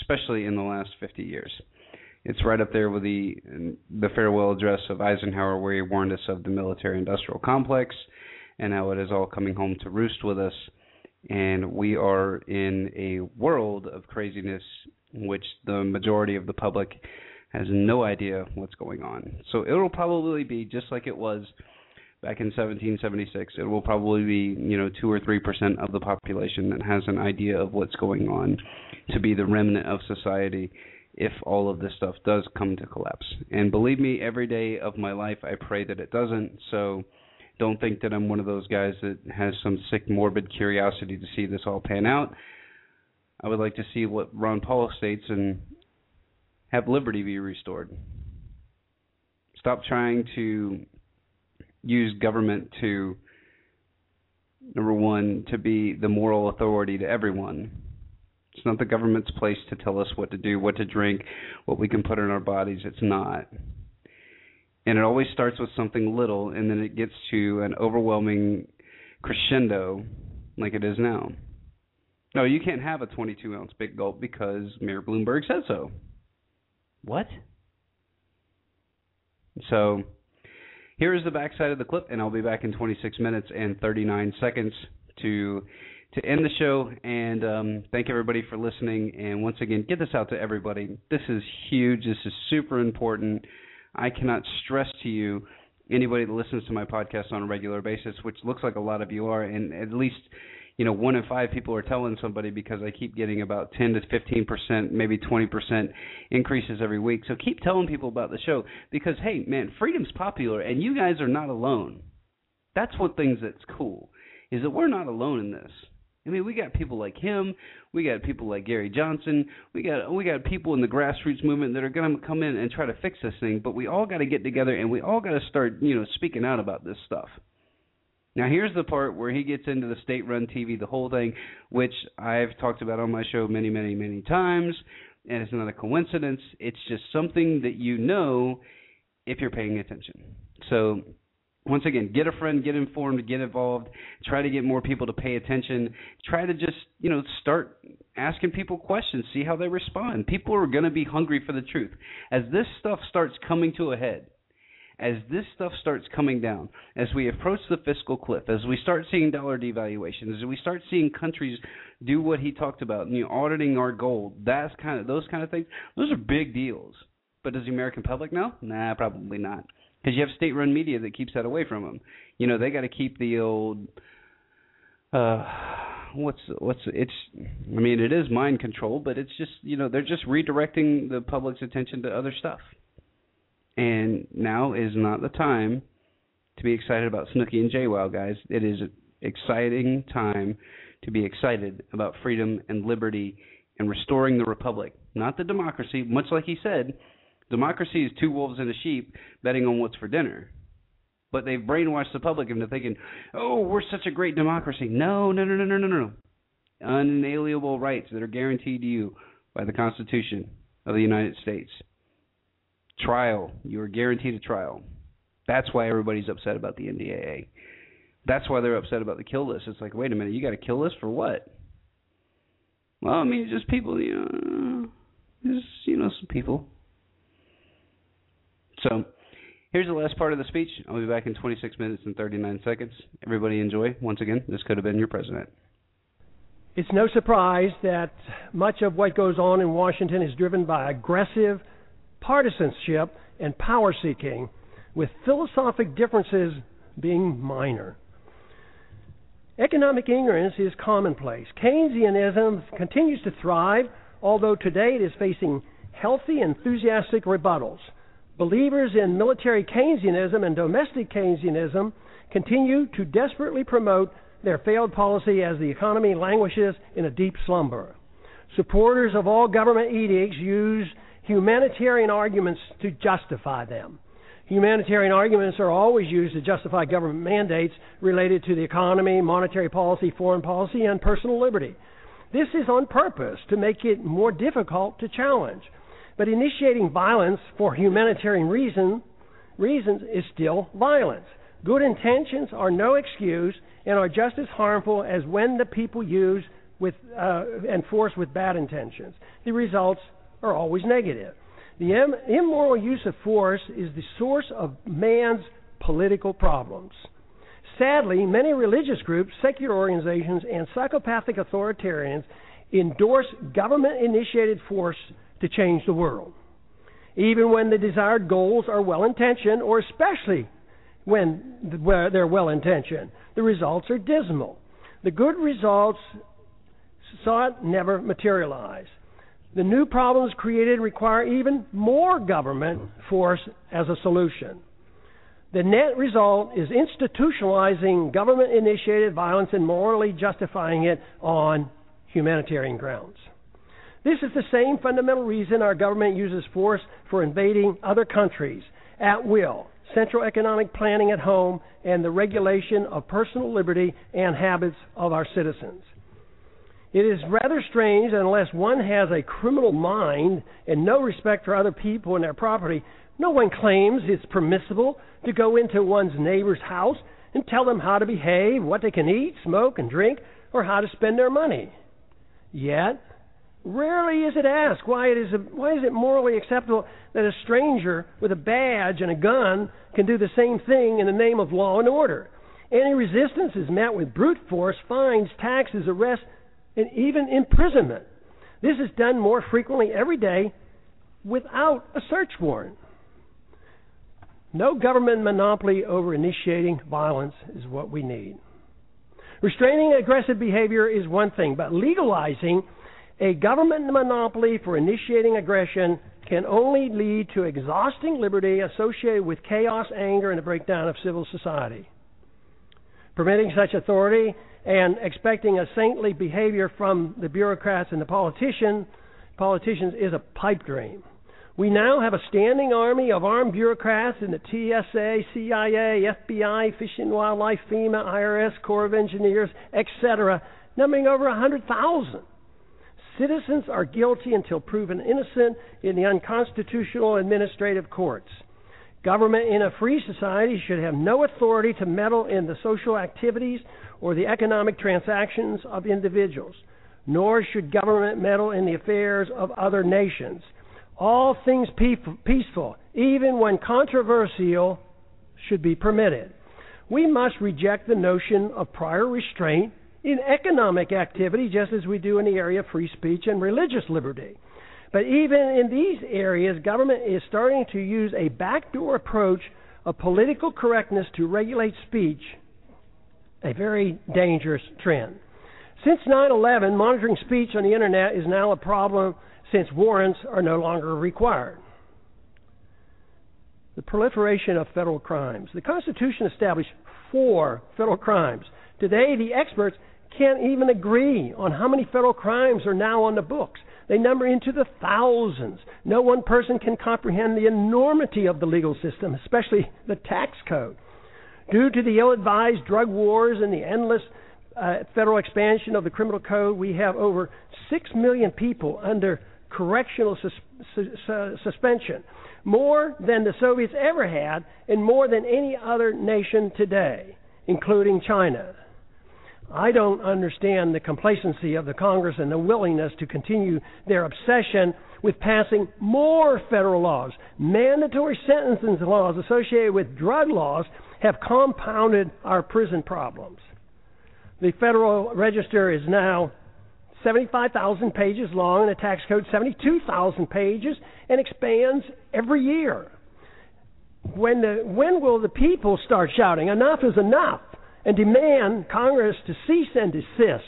especially in the last 50 years. It's right up there with the the farewell address of Eisenhower, where he warned us of the military-industrial complex and how it is all coming home to roost with us. And we are in a world of craziness which the majority of the public has no idea what's going on. So it will probably be just like it was back in 1776. It will probably be, you know, 2 or 3% of the population that has an idea of what's going on to be the remnant of society if all of this stuff does come to collapse. And believe me, every day of my life I pray that it doesn't. So don't think that I'm one of those guys that has some sick morbid curiosity to see this all pan out. I would like to see what Ron Paul states and have liberty be restored. Stop trying to use government to number one to be the moral authority to everyone. It's not the government's place to tell us what to do, what to drink, what we can put in our bodies. It's not. And it always starts with something little and then it gets to an overwhelming crescendo like it is now. No, you can't have a 22 ounce big gulp because Mayor Bloomberg said so. What? So, here is the backside of the clip, and I'll be back in 26 minutes and 39 seconds to to end the show. And um, thank everybody for listening. And once again, get this out to everybody. This is huge. This is super important. I cannot stress to you anybody that listens to my podcast on a regular basis, which looks like a lot of you are, and at least you know, one in five people are telling somebody because I keep getting about 10 to 15 percent, maybe 20 percent increases every week. So keep telling people about the show because, hey, man, freedom's popular, and you guys are not alone. That's one thing that's cool is that we're not alone in this. I mean, we got people like him, we got people like Gary Johnson, we got we got people in the grassroots movement that are going to come in and try to fix this thing. But we all got to get together and we all got to start, you know, speaking out about this stuff. Now here's the part where he gets into the state-run TV, the whole thing, which I've talked about on my show many, many, many times, and it's not a coincidence. It's just something that you know if you're paying attention. So once again, get a friend, get informed, get involved, try to get more people to pay attention, try to just, you know, start asking people questions, see how they respond. People are going to be hungry for the truth. As this stuff starts coming to a head, as this stuff starts coming down, as we approach the fiscal cliff, as we start seeing dollar devaluations, as we start seeing countries do what he talked about, you know, auditing our gold, that's kind of those kind of things. Those are big deals. But does the American public know? Nah, probably not. Because you have state-run media that keeps that away from them. You know, they got to keep the old. Uh, what's what's it's I mean it is mind control, but it's just you know they're just redirecting the public's attention to other stuff. And now is not the time to be excited about Snooki and JWoww, guys. It is an exciting time to be excited about freedom and liberty and restoring the republic, not the democracy. Much like he said, democracy is two wolves and a sheep betting on what's for dinner. But they've brainwashed the public into thinking, "Oh, we're such a great democracy." No, no, no, no, no, no, no. Unalienable rights that are guaranteed to you by the Constitution of the United States trial. You are guaranteed a trial. That's why everybody's upset about the NDAA. That's why they're upset about the kill list. It's like, wait a minute, you got a kill list for what? Well, I mean, just people, you know, just you know, some people. So, here's the last part of the speech. I'll be back in 26 minutes and 39 seconds. Everybody enjoy. Once again, this could have been your president. It's no surprise that much of what goes on in Washington is driven by aggressive partisanship, and power seeking, with philosophic differences being minor. Economic ignorance is commonplace. Keynesianism continues to thrive although today it is facing healthy, enthusiastic rebuttals. Believers in military Keynesianism and domestic Keynesianism continue to desperately promote their failed policy as the economy languishes in a deep slumber. Supporters of all government edicts use humanitarian arguments to justify them. Humanitarian arguments are always used to justify government mandates related to the economy, monetary policy, foreign policy, and personal liberty. This is on purpose to make it more difficult to challenge. But initiating violence for humanitarian reason, reasons is still violence. Good intentions are no excuse and are just as harmful as when the people use with uh, and force with bad intentions. The results are always negative. The Im- immoral use of force is the source of man's political problems. Sadly, many religious groups, secular organizations, and psychopathic authoritarians endorse government initiated force to change the world. Even when the desired goals are well intentioned, or especially when they're well intentioned, the results are dismal. The good results sought never materialize. The new problems created require even more government force as a solution. The net result is institutionalizing government initiated violence and morally justifying it on humanitarian grounds. This is the same fundamental reason our government uses force for invading other countries at will, central economic planning at home, and the regulation of personal liberty and habits of our citizens. It is rather strange that unless one has a criminal mind and no respect for other people and their property, no one claims it's permissible to go into one's neighbor's house and tell them how to behave, what they can eat, smoke, and drink, or how to spend their money. Yet, rarely is it asked why it is why is it morally acceptable that a stranger with a badge and a gun can do the same thing in the name of law and order. Any resistance is met with brute force, fines, taxes, arrests, and even imprisonment. This is done more frequently every day without a search warrant. No government monopoly over initiating violence is what we need. Restraining aggressive behavior is one thing, but legalizing a government monopoly for initiating aggression can only lead to exhausting liberty associated with chaos, anger, and a breakdown of civil society. Permitting such authority and expecting a saintly behavior from the bureaucrats and the politician, politicians is a pipe dream. We now have a standing army of armed bureaucrats in the TSA, CIA, FBI, Fish and Wildlife, FEMA, IRS, Corps of Engineers, etc., numbering over a 100,000. Citizens are guilty until proven innocent in the unconstitutional administrative courts. Government in a free society should have no authority to meddle in the social activities or the economic transactions of individuals, nor should government meddle in the affairs of other nations. All things peaceful, even when controversial, should be permitted. We must reject the notion of prior restraint in economic activity, just as we do in the area of free speech and religious liberty. But even in these areas, government is starting to use a backdoor approach of political correctness to regulate speech a very dangerous trend. Since 9 11, monitoring speech on the internet is now a problem since warrants are no longer required. The proliferation of federal crimes. The Constitution established four federal crimes. Today, the experts can't even agree on how many federal crimes are now on the books. They number into the thousands. No one person can comprehend the enormity of the legal system, especially the tax code. Due to the ill advised drug wars and the endless uh, federal expansion of the criminal code, we have over 6 million people under correctional sus- su- suspension, more than the Soviets ever had, and more than any other nation today, including China. I don't understand the complacency of the Congress and the willingness to continue their obsession with passing more federal laws. Mandatory sentencing laws associated with drug laws have compounded our prison problems. The Federal Register is now 75,000 pages long, and the tax code 72,000 pages, and expands every year. When, the, when will the people start shouting, enough is enough, and demand Congress to cease and desist?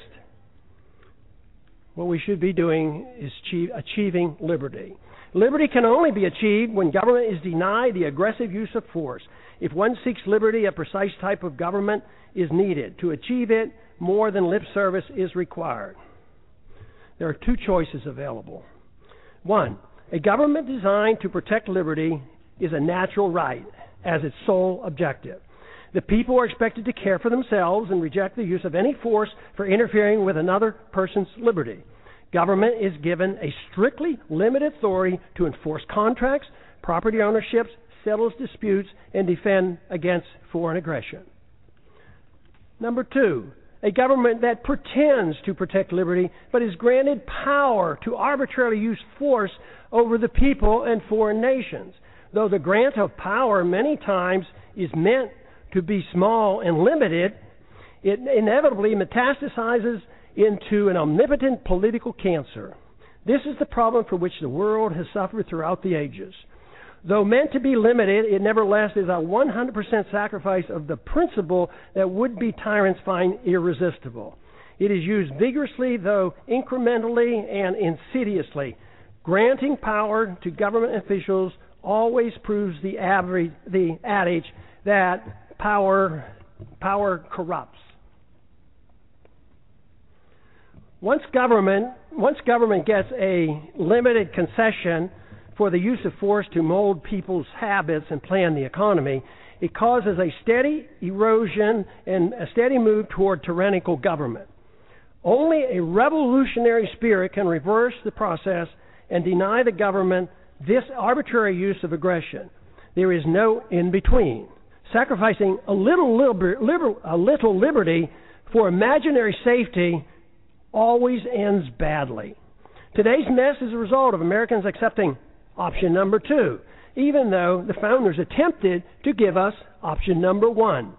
what we should be doing is achieve, achieving liberty. Liberty can only be achieved when government is denied the aggressive use of force. If one seeks liberty, a precise type of government is needed. To achieve it, more than lip service is required. There are two choices available. One, a government designed to protect liberty is a natural right as its sole objective. The people are expected to care for themselves and reject the use of any force for interfering with another person's liberty. Government is given a strictly limited authority to enforce contracts, property ownerships, settle disputes, and defend against foreign aggression. Number two, a government that pretends to protect liberty but is granted power to arbitrarily use force over the people and foreign nations. Though the grant of power many times is meant to be small and limited, it inevitably metastasizes into an omnipotent political cancer. This is the problem for which the world has suffered throughout the ages. Though meant to be limited, it nevertheless is a 100% sacrifice of the principle that would be tyrants find irresistible. It is used vigorously, though incrementally and insidiously. Granting power to government officials always proves the, average, the adage that power, power corrupts. Once government, once government gets a limited concession for the use of force to mold people's habits and plan the economy, it causes a steady erosion and a steady move toward tyrannical government. Only a revolutionary spirit can reverse the process and deny the government this arbitrary use of aggression. There is no in between. Sacrificing a little, liber, liber, a little liberty for imaginary safety always ends badly. Today's mess is a result of Americans accepting option number two, even though the founders attempted to give us option number one.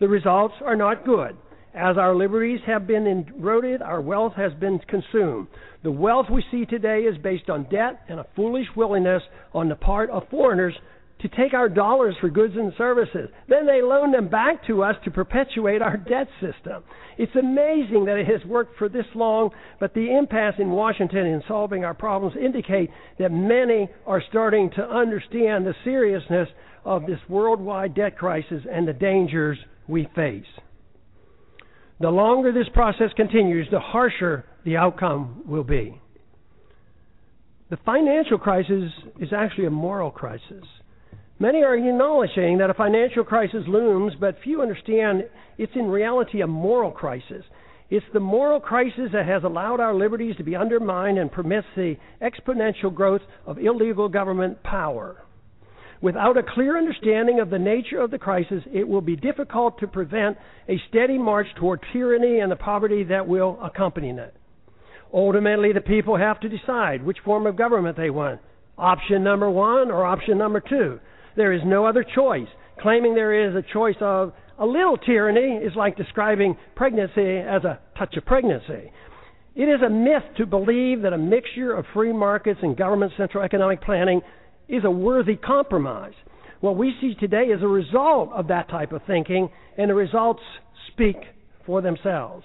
The results are not good. As our liberties have been eroded, our wealth has been consumed. The wealth we see today is based on debt and a foolish willingness on the part of foreigners to take our dollars for goods and services. Then they loan them back to us to perpetuate our debt system. It's amazing that it has worked for this long, but the impasse in Washington in solving our problems indicate that many are starting to understand the seriousness of this worldwide debt crisis and the dangers we face. The longer this process continues, the harsher the outcome will be. The financial crisis is actually a moral crisis. Many are acknowledging that a financial crisis looms, but few understand it's in reality a moral crisis. It's the moral crisis that has allowed our liberties to be undermined and permits the exponential growth of illegal government power. Without a clear understanding of the nature of the crisis, it will be difficult to prevent a steady march toward tyranny and the poverty that will accompany it. Ultimately, the people have to decide which form of government they want option number one or option number two. There is no other choice. Claiming there is a choice of a little tyranny is like describing pregnancy as a touch of pregnancy. It is a myth to believe that a mixture of free markets and government central economic planning is a worthy compromise. What we see today is a result of that type of thinking, and the results speak for themselves.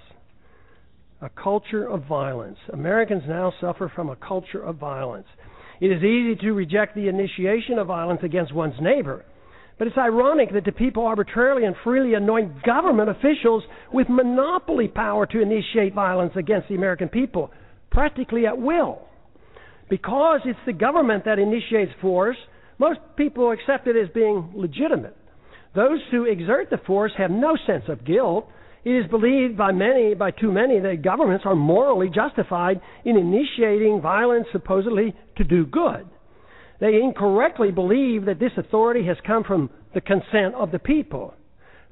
A culture of violence. Americans now suffer from a culture of violence. It is easy to reject the initiation of violence against one's neighbor. But it's ironic that the people arbitrarily and freely anoint government officials with monopoly power to initiate violence against the American people, practically at will. Because it's the government that initiates force, most people accept it as being legitimate. Those who exert the force have no sense of guilt. It is believed by many, by too many, that governments are morally justified in initiating violence supposedly to do good. They incorrectly believe that this authority has come from the consent of the people.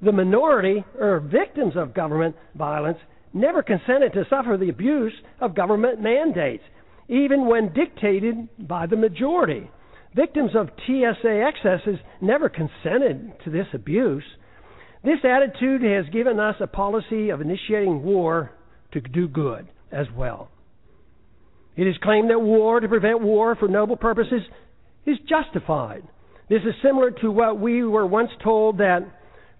The minority, or victims of government violence, never consented to suffer the abuse of government mandates, even when dictated by the majority. Victims of TSA excesses never consented to this abuse. This attitude has given us a policy of initiating war to do good as well. It is claimed that war to prevent war for noble purposes is justified. This is similar to what we were once told that,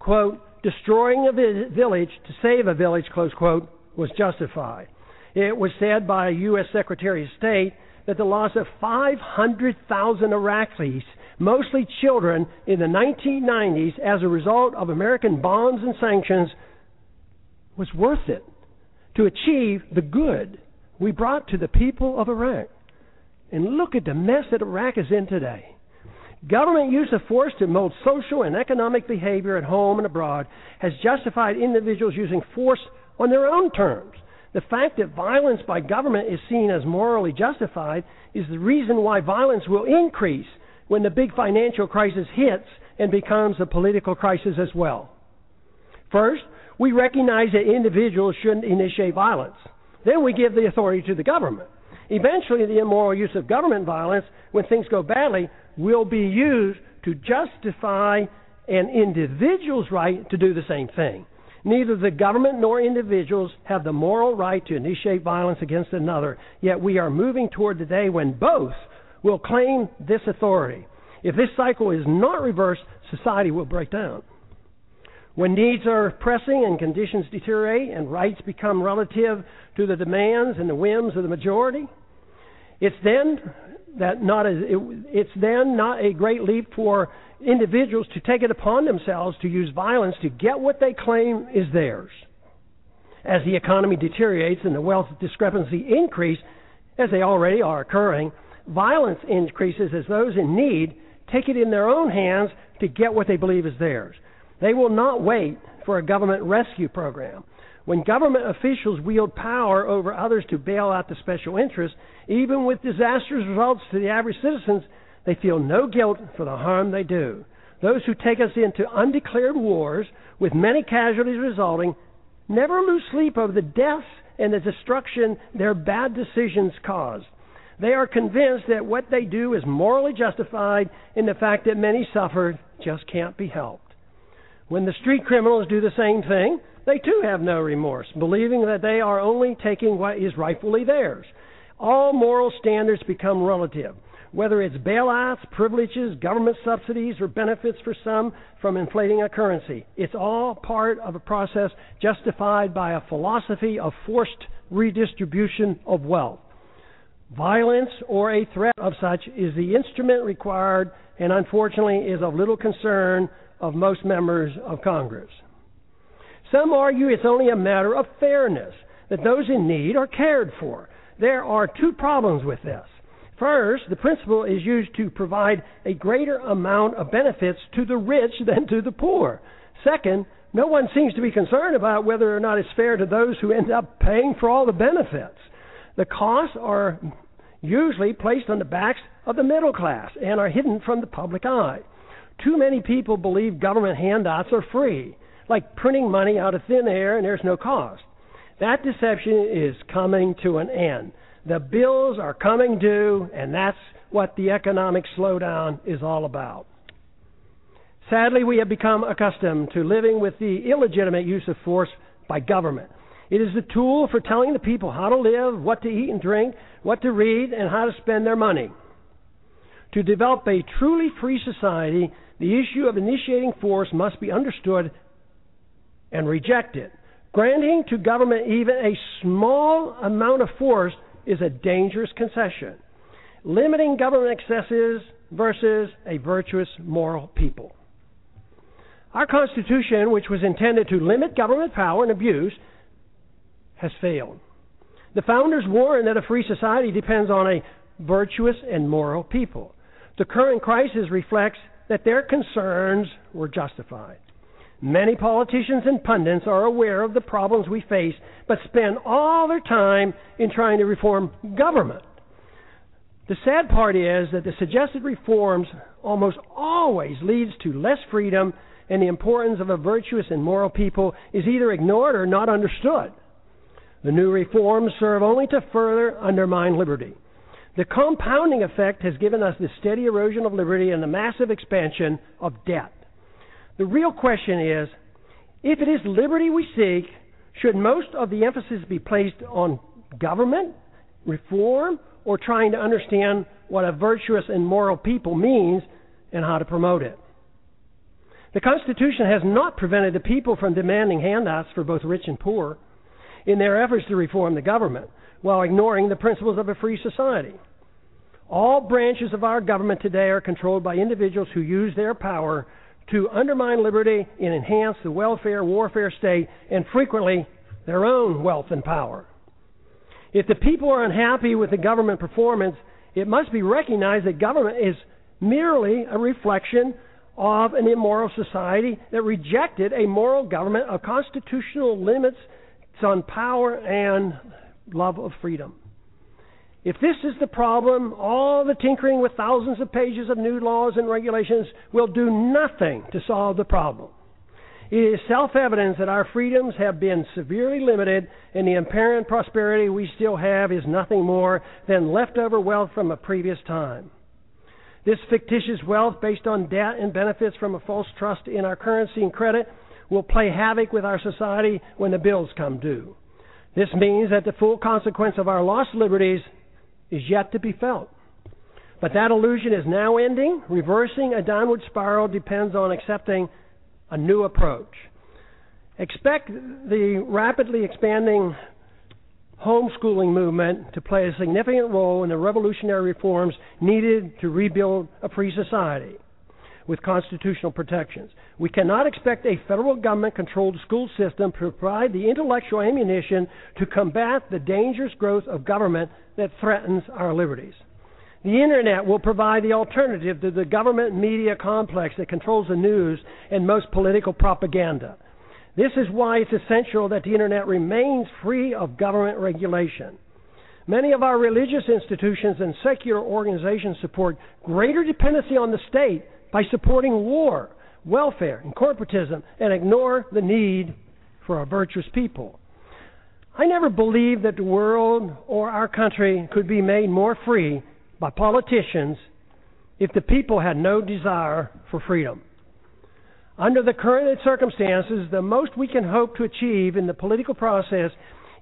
quote, destroying a village to save a village, close quote, was justified. It was said by a U.S. Secretary of State that the loss of 500,000 Iraqis, mostly children, in the 1990s as a result of American bonds and sanctions was worth it to achieve the good we brought to the people of Iraq. And look at the mess that Iraq is in today. Government use of force to mold social and economic behavior at home and abroad has justified individuals using force on their own terms. The fact that violence by government is seen as morally justified is the reason why violence will increase when the big financial crisis hits and becomes a political crisis as well. First, we recognize that individuals shouldn't initiate violence. Then we give the authority to the government. Eventually, the immoral use of government violence, when things go badly, will be used to justify an individual's right to do the same thing. Neither the government nor individuals have the moral right to initiate violence against another, yet we are moving toward the day when both will claim this authority. If this cycle is not reversed, society will break down. When needs are pressing and conditions deteriorate and rights become relative to the demands and the whims of the majority, it's then that not a, it, it's then not a great leap for individuals to take it upon themselves to use violence to get what they claim is theirs. As the economy deteriorates and the wealth discrepancy increase, as they already are occurring, violence increases as those in need take it in their own hands to get what they believe is theirs. They will not wait for a government rescue program. When government officials wield power over others to bail out the special interests, even with disastrous results to the average citizens, they feel no guilt for the harm they do. Those who take us into undeclared wars, with many casualties resulting, never lose sleep over the deaths and the destruction their bad decisions cause. They are convinced that what they do is morally justified in the fact that many suffered just can't be helped. When the street criminals do the same thing, they too have no remorse, believing that they are only taking what is rightfully theirs. All moral standards become relative, whether it's bailouts, privileges, government subsidies, or benefits for some from inflating a currency. It's all part of a process justified by a philosophy of forced redistribution of wealth. Violence or a threat of such is the instrument required and unfortunately is of little concern of most members of Congress. Some argue it's only a matter of fairness, that those in need are cared for. There are two problems with this. First, the principle is used to provide a greater amount of benefits to the rich than to the poor. Second, no one seems to be concerned about whether or not it's fair to those who end up paying for all the benefits. The costs are usually placed on the backs of the middle class and are hidden from the public eye. Too many people believe government handouts are free, like printing money out of thin air and there's no cost. That deception is coming to an end. The bills are coming due, and that's what the economic slowdown is all about. Sadly, we have become accustomed to living with the illegitimate use of force by government. It is the tool for telling the people how to live, what to eat and drink, what to read, and how to spend their money. To develop a truly free society, the issue of initiating force must be understood and rejected. Granting to government even a small amount of force is a dangerous concession. Limiting government excesses versus a virtuous moral people. Our Constitution, which was intended to limit government power and abuse, has failed. The founders warned that a free society depends on a virtuous and moral people. The current crisis reflects that their concerns were justified. Many politicians and pundits are aware of the problems we face, but spend all their time in trying to reform government. The sad part is that the suggested reforms almost always leads to less freedom and the importance of a virtuous and moral people is either ignored or not understood. The new reforms serve only to further undermine liberty. The compounding effect has given us the steady erosion of liberty and the massive expansion of debt. The real question is if it is liberty we seek, should most of the emphasis be placed on government, reform, or trying to understand what a virtuous and moral people means and how to promote it? The Constitution has not prevented the people from demanding handouts for both rich and poor in their efforts to reform the government. while ignoring the principles of a free society. All branches of our government today are controlled by individuals who use their power to undermine liberty and enhance the welfare warfare state and frequently their own wealth and power. If the people are unhappy with the government performance, it must be recognized that government is merely a reflection of an immoral society that rejected a moral government of constitutional limits on power and love of freedom. If this is the problem, all the tinkering with thousands of pages of new laws and regulations will do nothing to solve the problem. It is self evident that our freedoms have been severely limited, and the apparent prosperity we still have is nothing more than leftover wealth from a previous time. This fictitious wealth, based on debt and benefits from a false trust in our currency and credit, will play havoc with our society when the bills come due. This means that the full consequence of our lost liberties is yet to be felt. But that illusion is now ending. Reversing a downward spiral depends on accepting a new approach. Expect the rapidly expanding homeschooling movement to play a significant role in the revolutionary reforms needed to rebuild a free society with constitutional protections. We cannot expect a federal government controlled school system to provide the intellectual ammunition to combat the dangerous growth of government that threatens our liberties. The internet will provide the alternative to the government media complex that controls the news and most political propaganda. This is why it's essential that the internet remains free of government regulation. Many of our religious institutions and secular organizations support greater dependency on the state by supporting war, welfare, and corporatism and ignore the need for a virtuous people. I never believed that the world or our country could be made more free by politicians if the people had no desire for freedom. Under the current circumstances, the most we can hope to achieve in the political process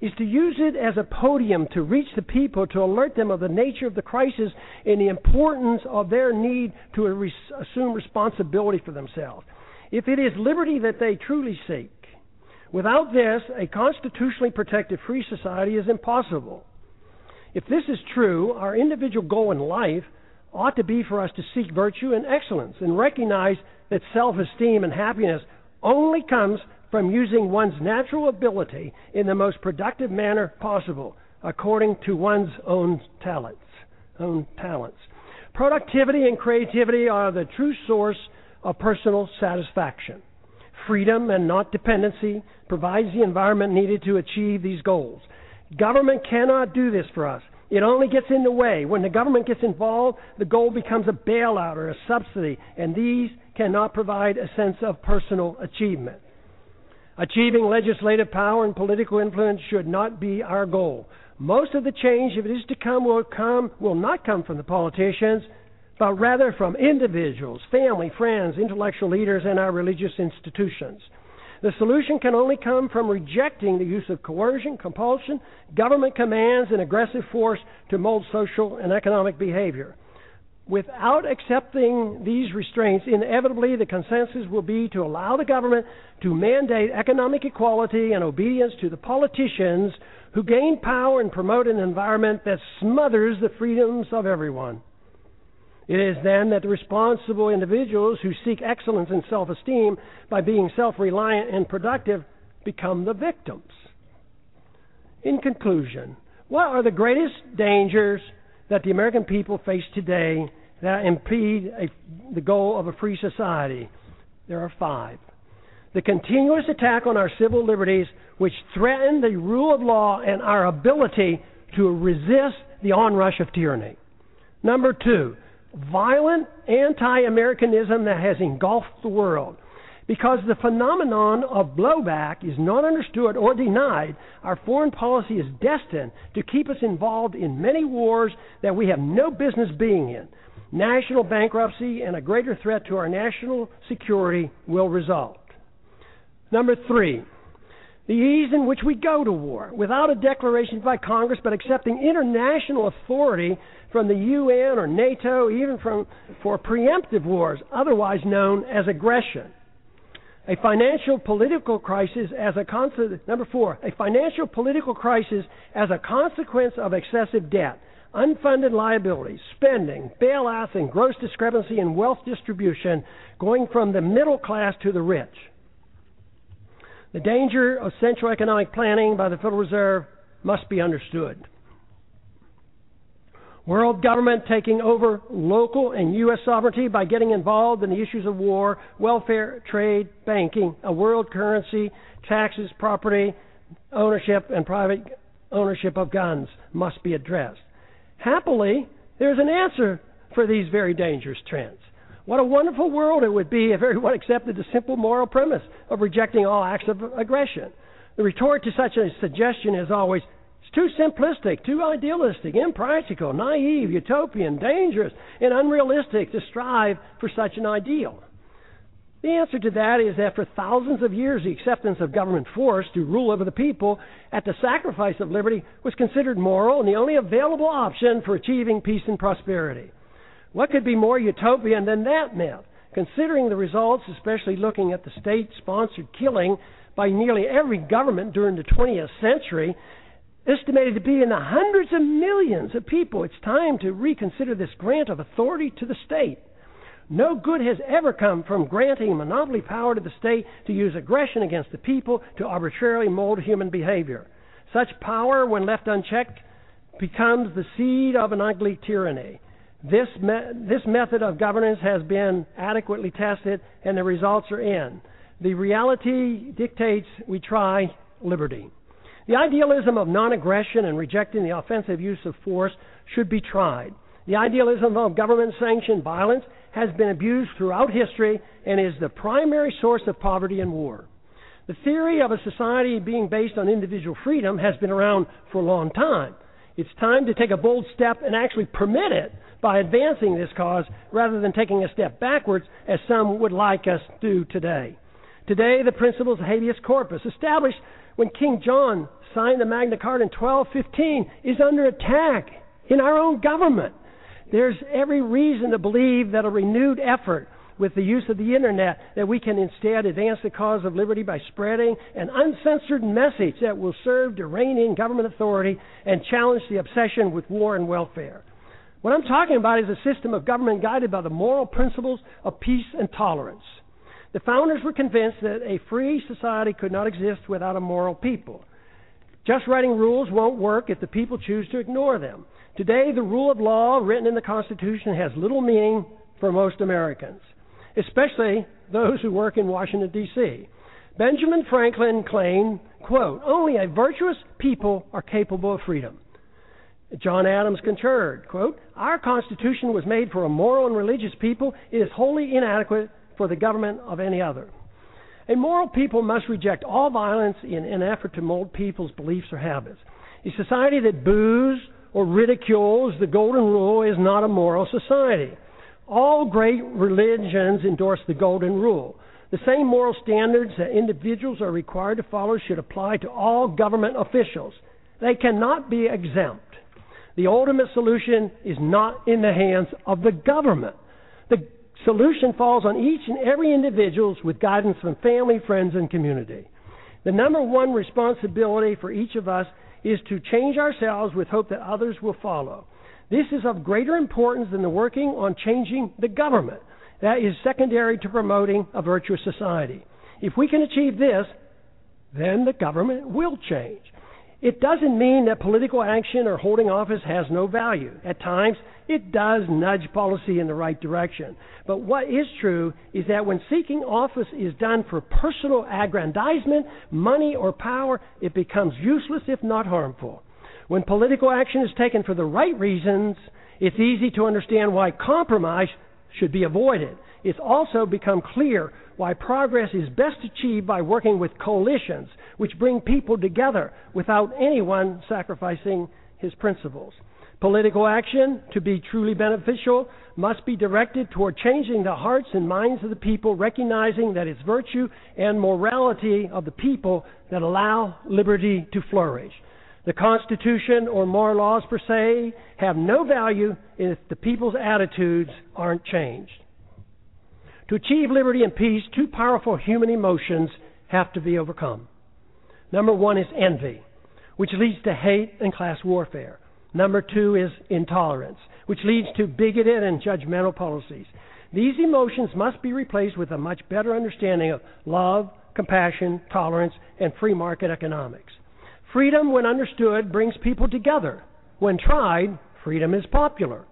is to use it as a podium to reach the people, to alert them of the nature of the crisis and the importance of their need to assume responsibility for themselves. If it is liberty that they truly seek, without this, a constitutionally protected free society is impossible. If this is true, our individual goal in life ought to be for us to seek virtue and excellence and recognize that self esteem and happiness only comes from using one's natural ability in the most productive manner possible, according to one's own talents. Own talents. Productivity and creativity are the true source of personal satisfaction. Freedom and not dependency provides the environment needed to achieve these goals. Government cannot do this for us. It only gets in the way. When the government gets involved, the goal becomes a bailout or a subsidy, and these cannot provide a sense of personal achievement. Achieving legislative power and political influence should not be our goal. Most of the change, if it is to come, will come will not come from the politicians, but rather from individuals, family, friends, intellectual leaders, and our religious institutions. The solution can only come from rejecting the use of coercion, compulsion, government commands, and aggressive force to mold social and economic behavior. Without accepting these restraints, inevitably the consensus will be to allow the government to mandate economic equality and obedience to the politicians who gain power and promote an environment that smothers the freedoms of everyone. It is then that the responsible individuals who seek excellence and self esteem by being self reliant and productive become the victims. In conclusion, what are the greatest dangers that the American people face today that impede a, the goal of a free society? There are five. The continuous attack on our civil liberties, which threaten the rule of law and our ability to resist the onrush of tyranny. Number two, violent anti Americanism that has engulfed the world. Because the phenomenon of blowback is not understood or denied, our foreign policy is destined to keep us involved in many wars that we have no business being in. National bankruptcy and a greater threat to our national security will result. Number three, the ease in which we go to war without a declaration by Congress but accepting international authority from the UN or NATO, even from, for preemptive wars, otherwise known as aggression. A financial political crisis as a consequence, number four, a financial political crisis as a consequence of excessive debt, unfunded liabilities, spending, bailouts, and gross discrepancy in wealth distribution going from the middle class to the rich. The danger of central economic planning by the Federal Reserve must be understood. World government taking over local and U.S. sovereignty by getting involved in the issues of war, welfare, trade, banking, a world currency, taxes, property, ownership, and private ownership of guns must be addressed. Happily, there's an answer for these very dangerous trends. What a wonderful world it would be if everyone accepted the simple moral premise of rejecting all acts of aggression. The retort to such a suggestion is always, too simplistic, too idealistic, impractical, naive, utopian, dangerous, and unrealistic to strive for such an ideal. The answer to that is that for thousands of years, the acceptance of government force to rule over the people at the sacrifice of liberty was considered moral and the only available option for achieving peace and prosperity. What could be more utopian than that myth? Considering the results, especially looking at the state sponsored killing by nearly every government during the 20th century, estimated to be in the hundreds of millions of people. It's time to reconsider this grant of authority to the state. No good has ever come from granting monopoly power to the state to use aggression against the people to arbitrarily mold human behavior. Such power, when left unchecked, becomes the seed of an ugly tyranny. This, me- this method of governance has been adequately tested, and the results are in. The reality dictates we try liberty. The idealism of non aggression and rejecting the offensive use of force should be tried. The idealism of government sanctioned violence has been abused throughout history and is the primary source of poverty and war. The theory of a society being based on individual freedom has been around for a long time. It's time to take a bold step and actually permit it by advancing this cause rather than taking a step backwards as some would like us to do today. Today, the principles of habeas corpus, established when King John signed the Magna Carta in 1215, is under attack in our own government. There's every reason to believe that a renewed effort with the use of the internet that we can instead advance the cause of liberty by spreading an uncensored message that will serve to rein in government authority and challenge the obsession with war and welfare. What I'm talking about is a system of government guided by the moral principles of peace and tolerance. The founders were convinced that a free society could not exist without a moral people. Just writing rules won't work if the people choose to ignore them. Today, the rule of law written in the Constitution has little meaning for most Americans, especially those who work in Washington, D.C. Benjamin Franklin claimed, quote, only a virtuous people are capable of freedom. John Adams concurred, quote, Our Constitution was made for a moral and religious people. It is wholly inadequate for the government of any other. A moral people must reject all violence in an effort to mold people's beliefs or habits. A society that boos or ridicules the golden rule is not a moral society. All great religions endorse the golden rule. The same moral standards that individuals are required to follow should apply to all government officials. They cannot be exempt. The ultimate solution is not in the hands of the government. The solution falls on each and every individual with guidance from family, friends, and community. The number one responsibility for each of us is to change ourselves with hope that others will follow. This is of greater importance than the working on changing the government. That is secondary to promoting a virtuous society. If we can achieve this, then the government will change. It doesn't mean that political action or holding office has no value. At times, it does nudge policy in the right direction. But what is true is that when seeking office is done for personal aggrandizement, money, or power, it becomes useless if not harmful. When political action is taken for the right reasons, it's easy to understand why compromise should be avoided. It's also become clear why progress is best achieved by working with coalitions, which bring people together without anyone sacrificing his principles. Political action, to be truly beneficial, must be directed toward changing the hearts and minds of the people, recognizing that it's virtue and morality of the people that allow liberty to flourish. The Constitution or moral laws per se have no value if the people's attitudes aren't changed. To achieve liberty and peace, two powerful human emotions have to be overcome. Number one is envy, which leads to hate and class warfare. Number two is intolerance, which leads to bigoted and judgmental policies. These emotions must be replaced with a much better understanding of love, compassion, tolerance, and free market economics. Freedom, when understood, brings people together. When tried, freedom is popular.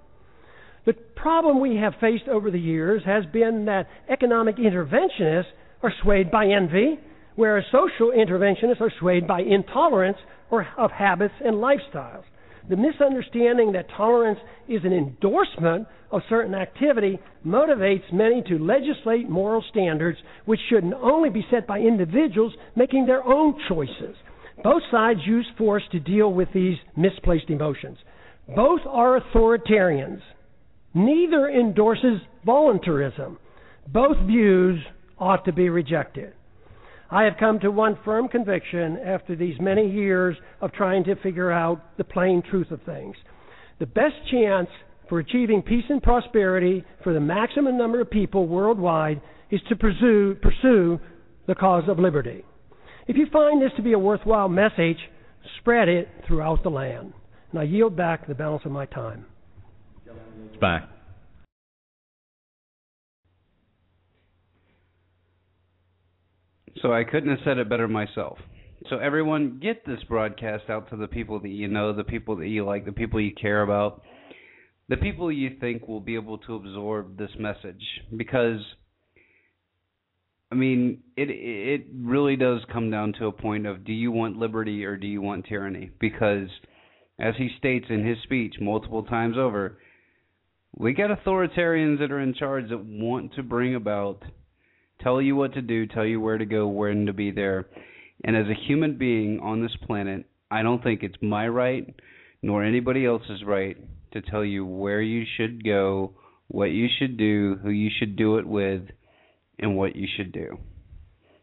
The problem we have faced over the years has been that economic interventionists are swayed by envy, whereas social interventionists are swayed by intolerance or of habits and lifestyles. The misunderstanding that tolerance is an endorsement of certain activity motivates many to legislate moral standards which should only be set by individuals making their own choices. Both sides use force to deal with these misplaced emotions. Both are authoritarians. Neither endorses voluntarism. Both views ought to be rejected. I have come to one firm conviction after these many years of trying to figure out the plain truth of things. The best chance for achieving peace and prosperity for the maximum number of people worldwide is to pursue, pursue the cause of liberty. If you find this to be a worthwhile message, spread it throughout the land. And I yield back the balance of my time. Back. So I couldn't have said it better myself. So everyone, get this broadcast out to the people that you know, the people that you like, the people you care about, the people you think will be able to absorb this message because I mean, it it really does come down to a point of do you want liberty or do you want tyranny? Because as he states in his speech multiple times over, we got authoritarians that are in charge that want to bring about tell you what to do, tell you where to go, when to be there. And as a human being on this planet, I don't think it's my right nor anybody else's right to tell you where you should go, what you should do, who you should do it with, and what you should do.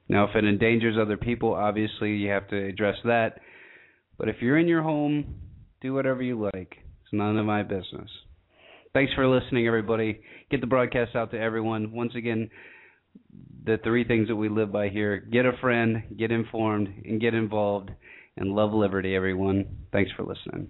Now, if it endangers other people, obviously you have to address that. But if you're in your home, do whatever you like. It's none of my business. Thanks for listening, everybody. Get the broadcast out to everyone. Once again, the three things that we live by here get a friend, get informed, and get involved. And love liberty, everyone. Thanks for listening.